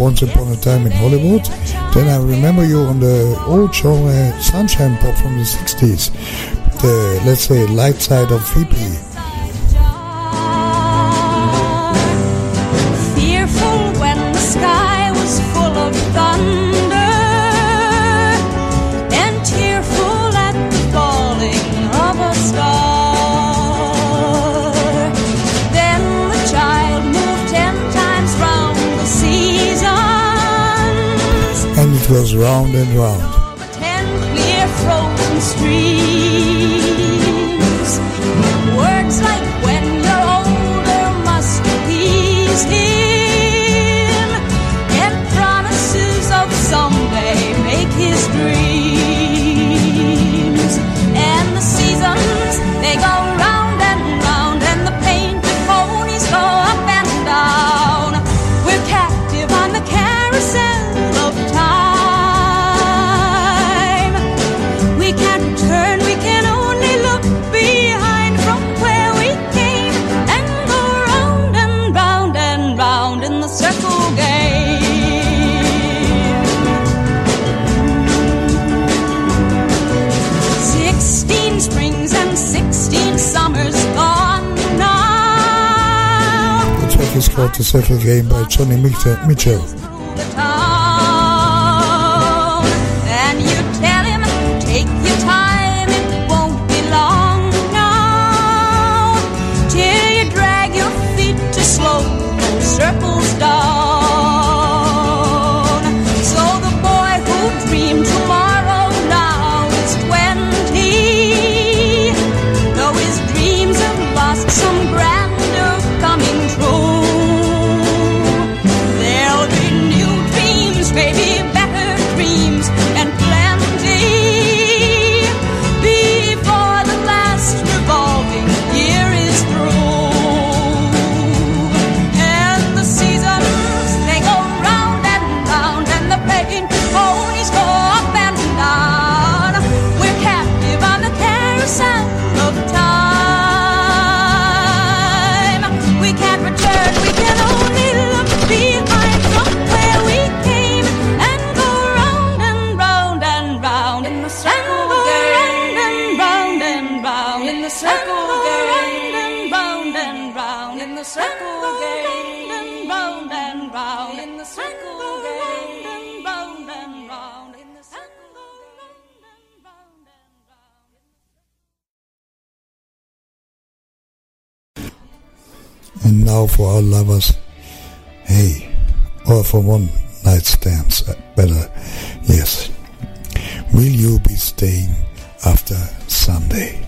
Once Upon a Time in Hollywood. Then I remember you on the old show uh, Sunshine Pop from the 60s, the, let's say, light side of VP. round and round. called the Circle Game by Joni Mitchell. for our lovers, hey, or for one night stands, uh, better, yes. Will you be staying after Sunday?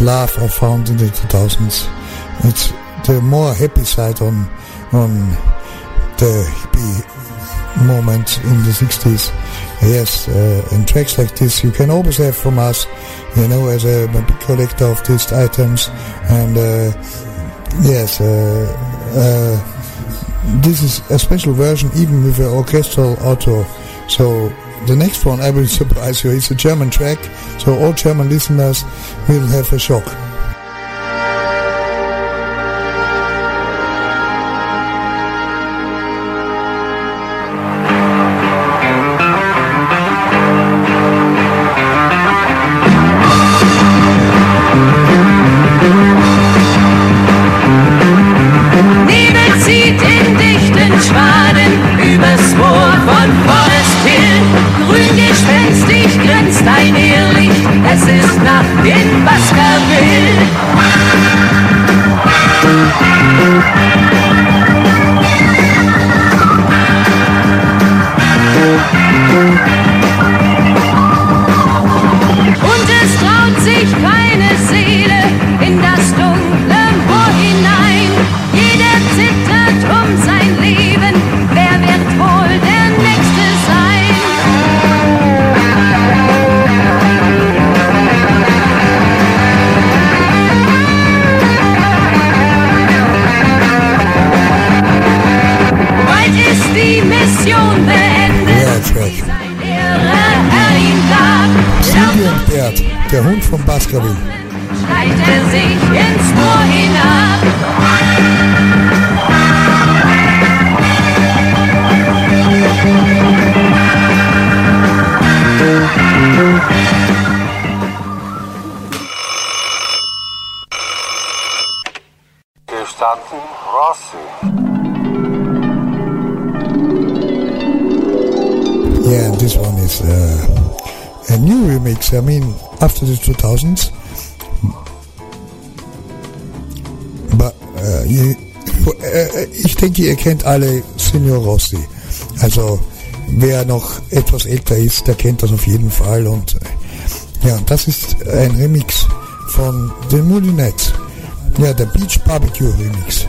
laugh I found in the 2000s. It's the more happy side on on the hippie moment in the 60s. Yes, uh, and tracks like this you can always have from us, you know, as a collector of these items. And uh, yes, uh, uh this is a special version even with an orchestral auto. So the next one I will surprise you. It's a German track so all German listeners will have a shock. Denke, ihr kennt alle Signor Rossi. Also, wer noch etwas älter ist, der kennt das auf jeden Fall. Und äh, ja, das ist ein Remix von den Moulinettes. Ja, der Beach Barbecue Remix.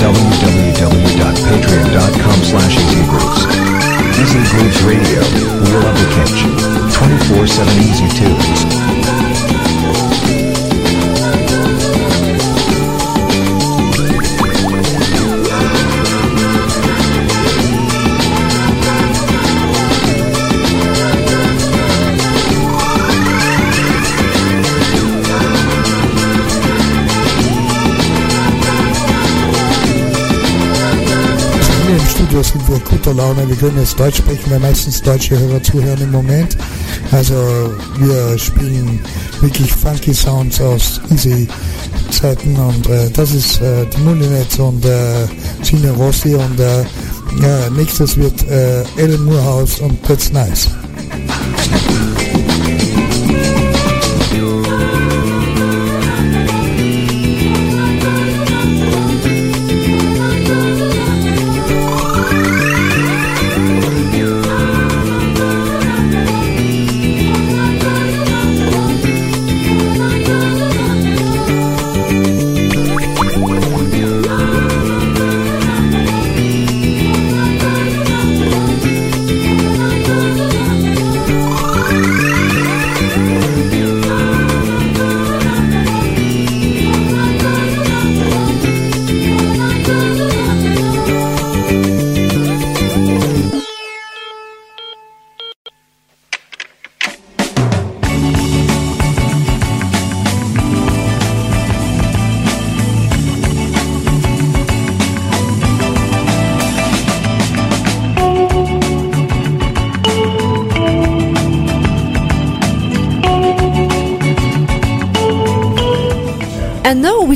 www.patreon.com slash easygrooves. Easy Grooves Radio, we love the catch. 24-7 easy tunes. Studio sind wir guter Laune. Wir können jetzt Deutsch sprechen, weil meistens deutsche Hörer zuhören im Moment. Also wir spielen wirklich funky Sounds aus Easy Zeiten und äh, das ist äh, die Mulinets und äh, Gino Rossi und äh, ja, nächstes wird äh, Ellen Moorhouse und That's Nice.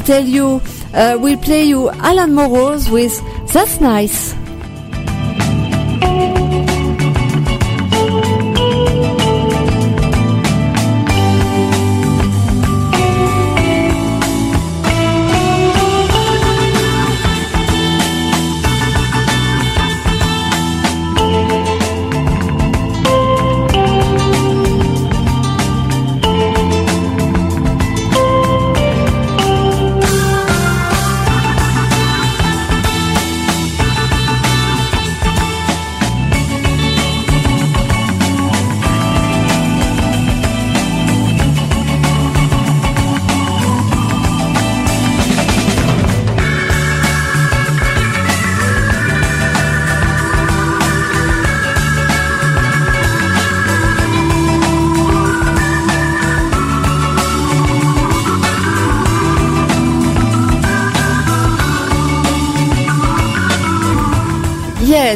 Tell you, uh, we'll play you Alan Moorhouse with That's Nice.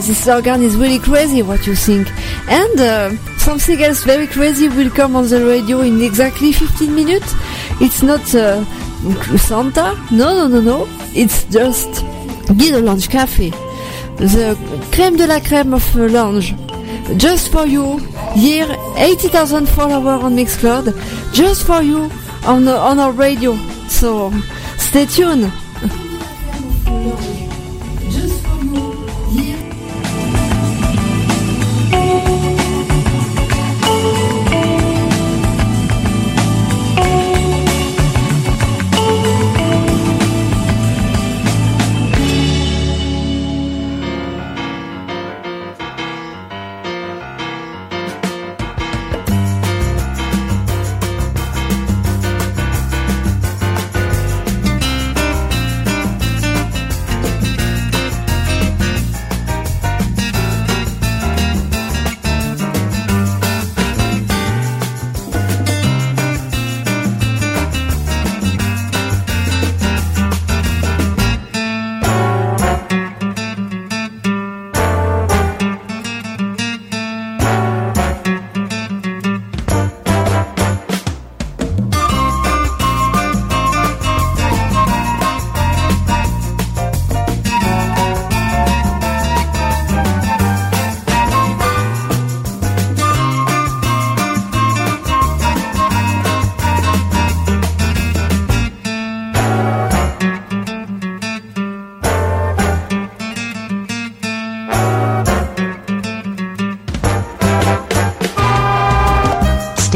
This organ is really crazy what you think. And uh, something else very crazy will come on the radio in exactly 15 minutes. It's not uh, Santa. No, no, no, no. It's just Guido Lounge Cafe. The creme de la creme of uh, lounge. Just for you. Here, 80,000 followers on Mixcloud. Just for you on, uh, on our radio. So, stay tuned.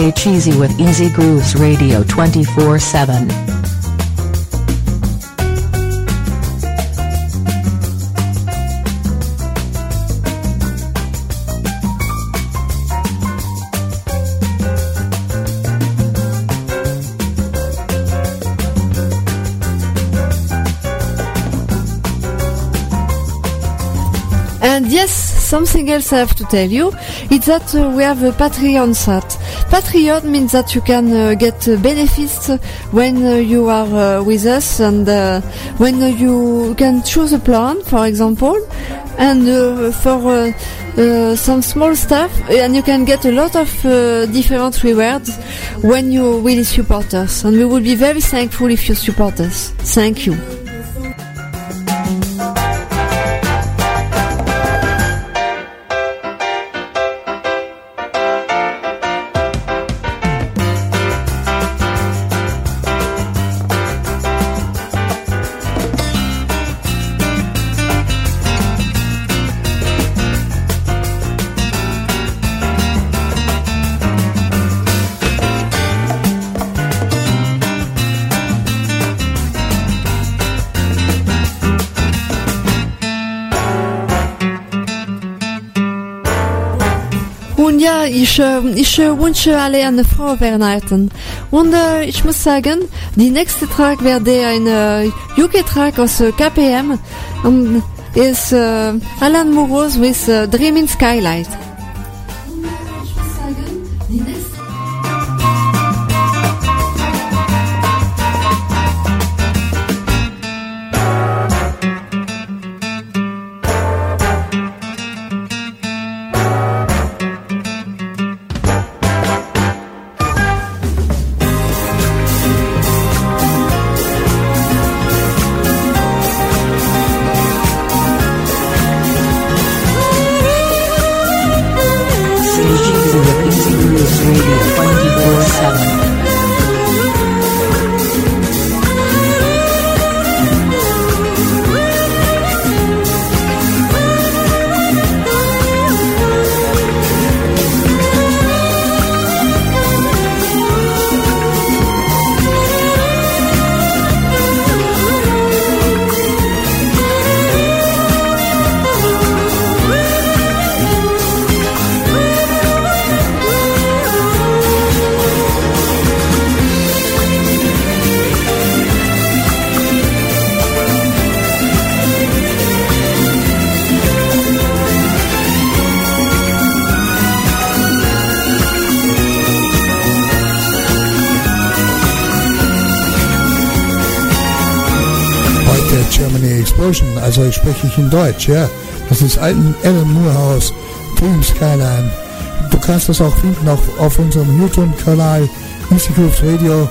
Stay cheesy with Easy Grooves Radio 24 7. And yes, something else I have to tell you is that uh, we have a Patreon site. Patreon means that you can uh, get benefits when uh, you are uh, with us and when you can choose a plan, for example. and for uh, some small stuff, and you can get a lot of uh, different rewards when you really support us. And we will be very thankful if you support us. Thank you. Ich, äh, wünsche alle eine frohe Weihnachten. Und äh, ich muss sagen, die nächste Track werde ein äh, UK-Track aus äh, KPM. Und ist äh, Alan Moros with äh, Dreaming Skylight. Explosion, also spreche ich in Deutsch, ja. Das ist Alan Alan Moorhouse, Dream Skyline. Du kannst das auch finden auf, auf unserem YouTube-Kanal Institute Radio,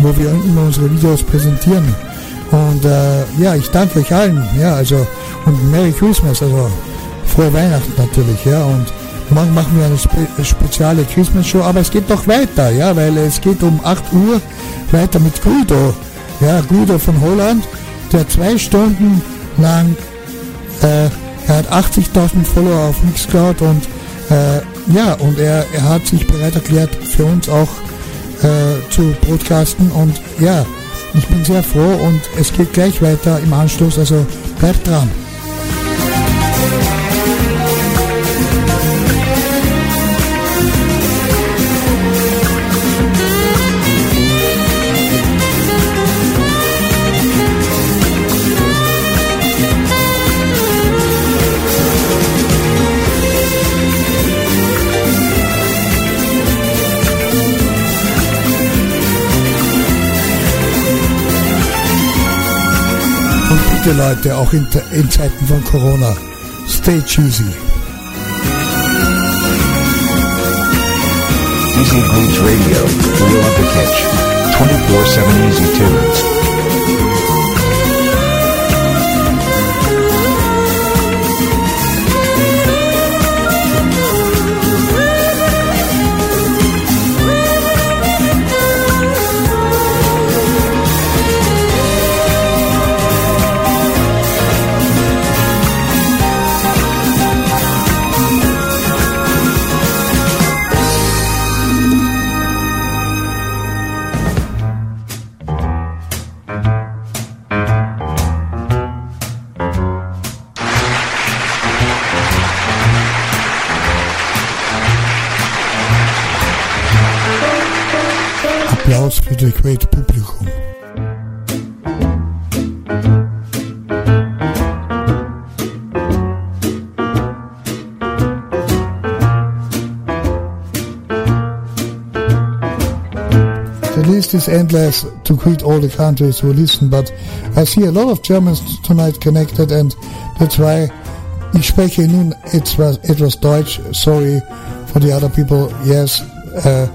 wo wir immer unsere Videos präsentieren. Und äh, ja, ich danke euch allen, ja, also und Merry Christmas, also frohe Weihnachten natürlich, ja, und morgen machen wir eine spe spezielle Christmas Show, aber es geht doch weiter, ja, weil es geht um 8 Uhr weiter mit Guido, ja, Guido von Holland, der zwei Stunden lang, äh, er hat 80.000 Follower auf Mixcloud und äh, ja, und er, er hat sich bereit erklärt, für uns auch äh, zu broadcasten und ja, ich bin sehr froh und es geht gleich weiter im Anschluss, also bleibt dran. Bitte Leute, auch in, in Zeiten von Corona, stay cheesy. Easy Grooves Radio, Wheel of the Kitch. 24-7 Easy Tunes. The list is endless to greet all the countries who listen, but I see a lot of Germans tonight connected, and that's why ich spreche nun etwas, etwas Deutsch. Sorry for the other people. Yes, uh,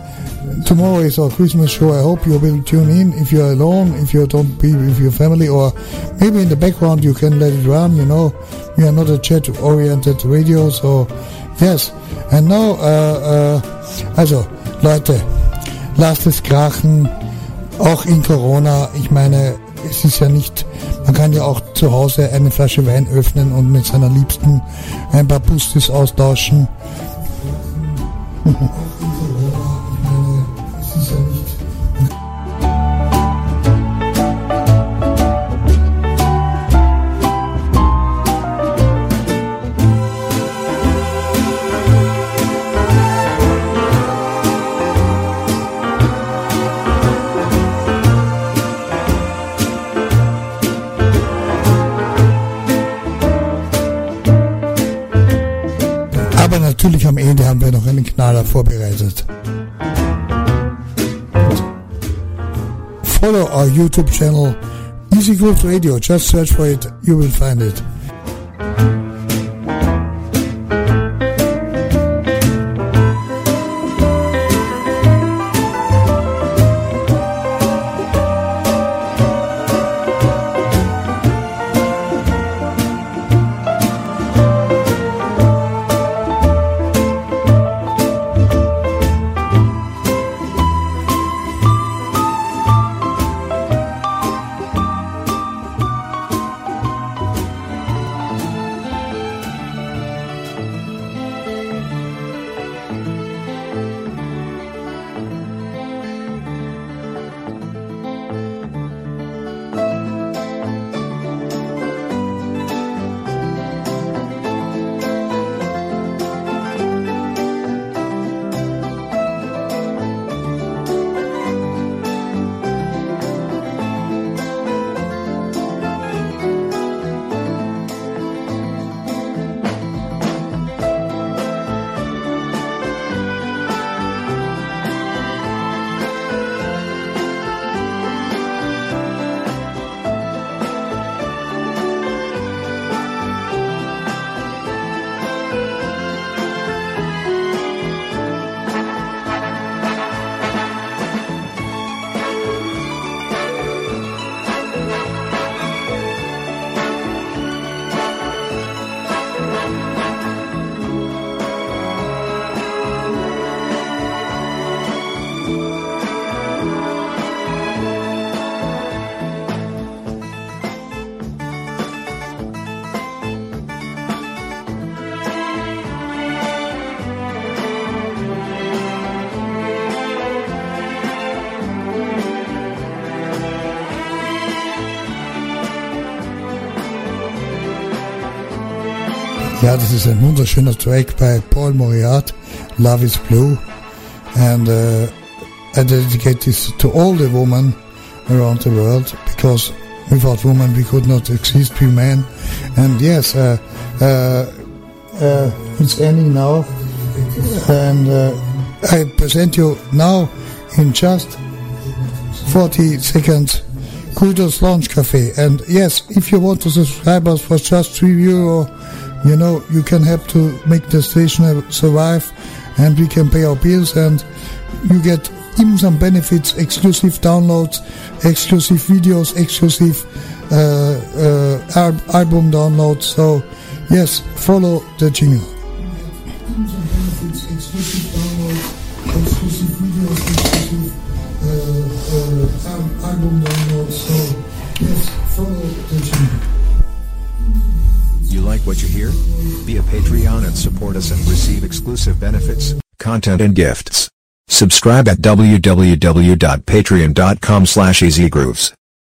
tomorrow is our Christmas show. I hope you will tune in. If you're alone, if you don't be with your family, or maybe in the background you can let it run. You know, we are not a chat-oriented radio, so yes. And now, uh, uh, also Leute, lasst es krachen. Auch in Corona. Ich meine, es ist ja nicht, man kann ja auch zu Hause eine Flasche Wein öffnen und mit seiner Liebsten ein paar Pustis austauschen. am Ende haben wir noch einen Knaller vorbereitet. Follow our YouTube channel Easy Groove Radio. Just search for it, you will find it. Wunderschöner Track by Paul Mauriat, Love is Blue. And uh, I dedicate this to all the women around the world because without women we could not exist, we men. And yes, uh, uh, uh, it's Annie now. And uh, I present you now in just 40 seconds Guido's Lounge Cafe. And yes, if you want to subscribe us for just 3 euro, you know, you can help to make the station survive and we can pay our bills and you get even some benefits, exclusive downloads, exclusive videos, exclusive uh, uh, al- album downloads. So yes, follow the jingle. Content and gifts. Subscribe at www.patreon.com slash easygrooves.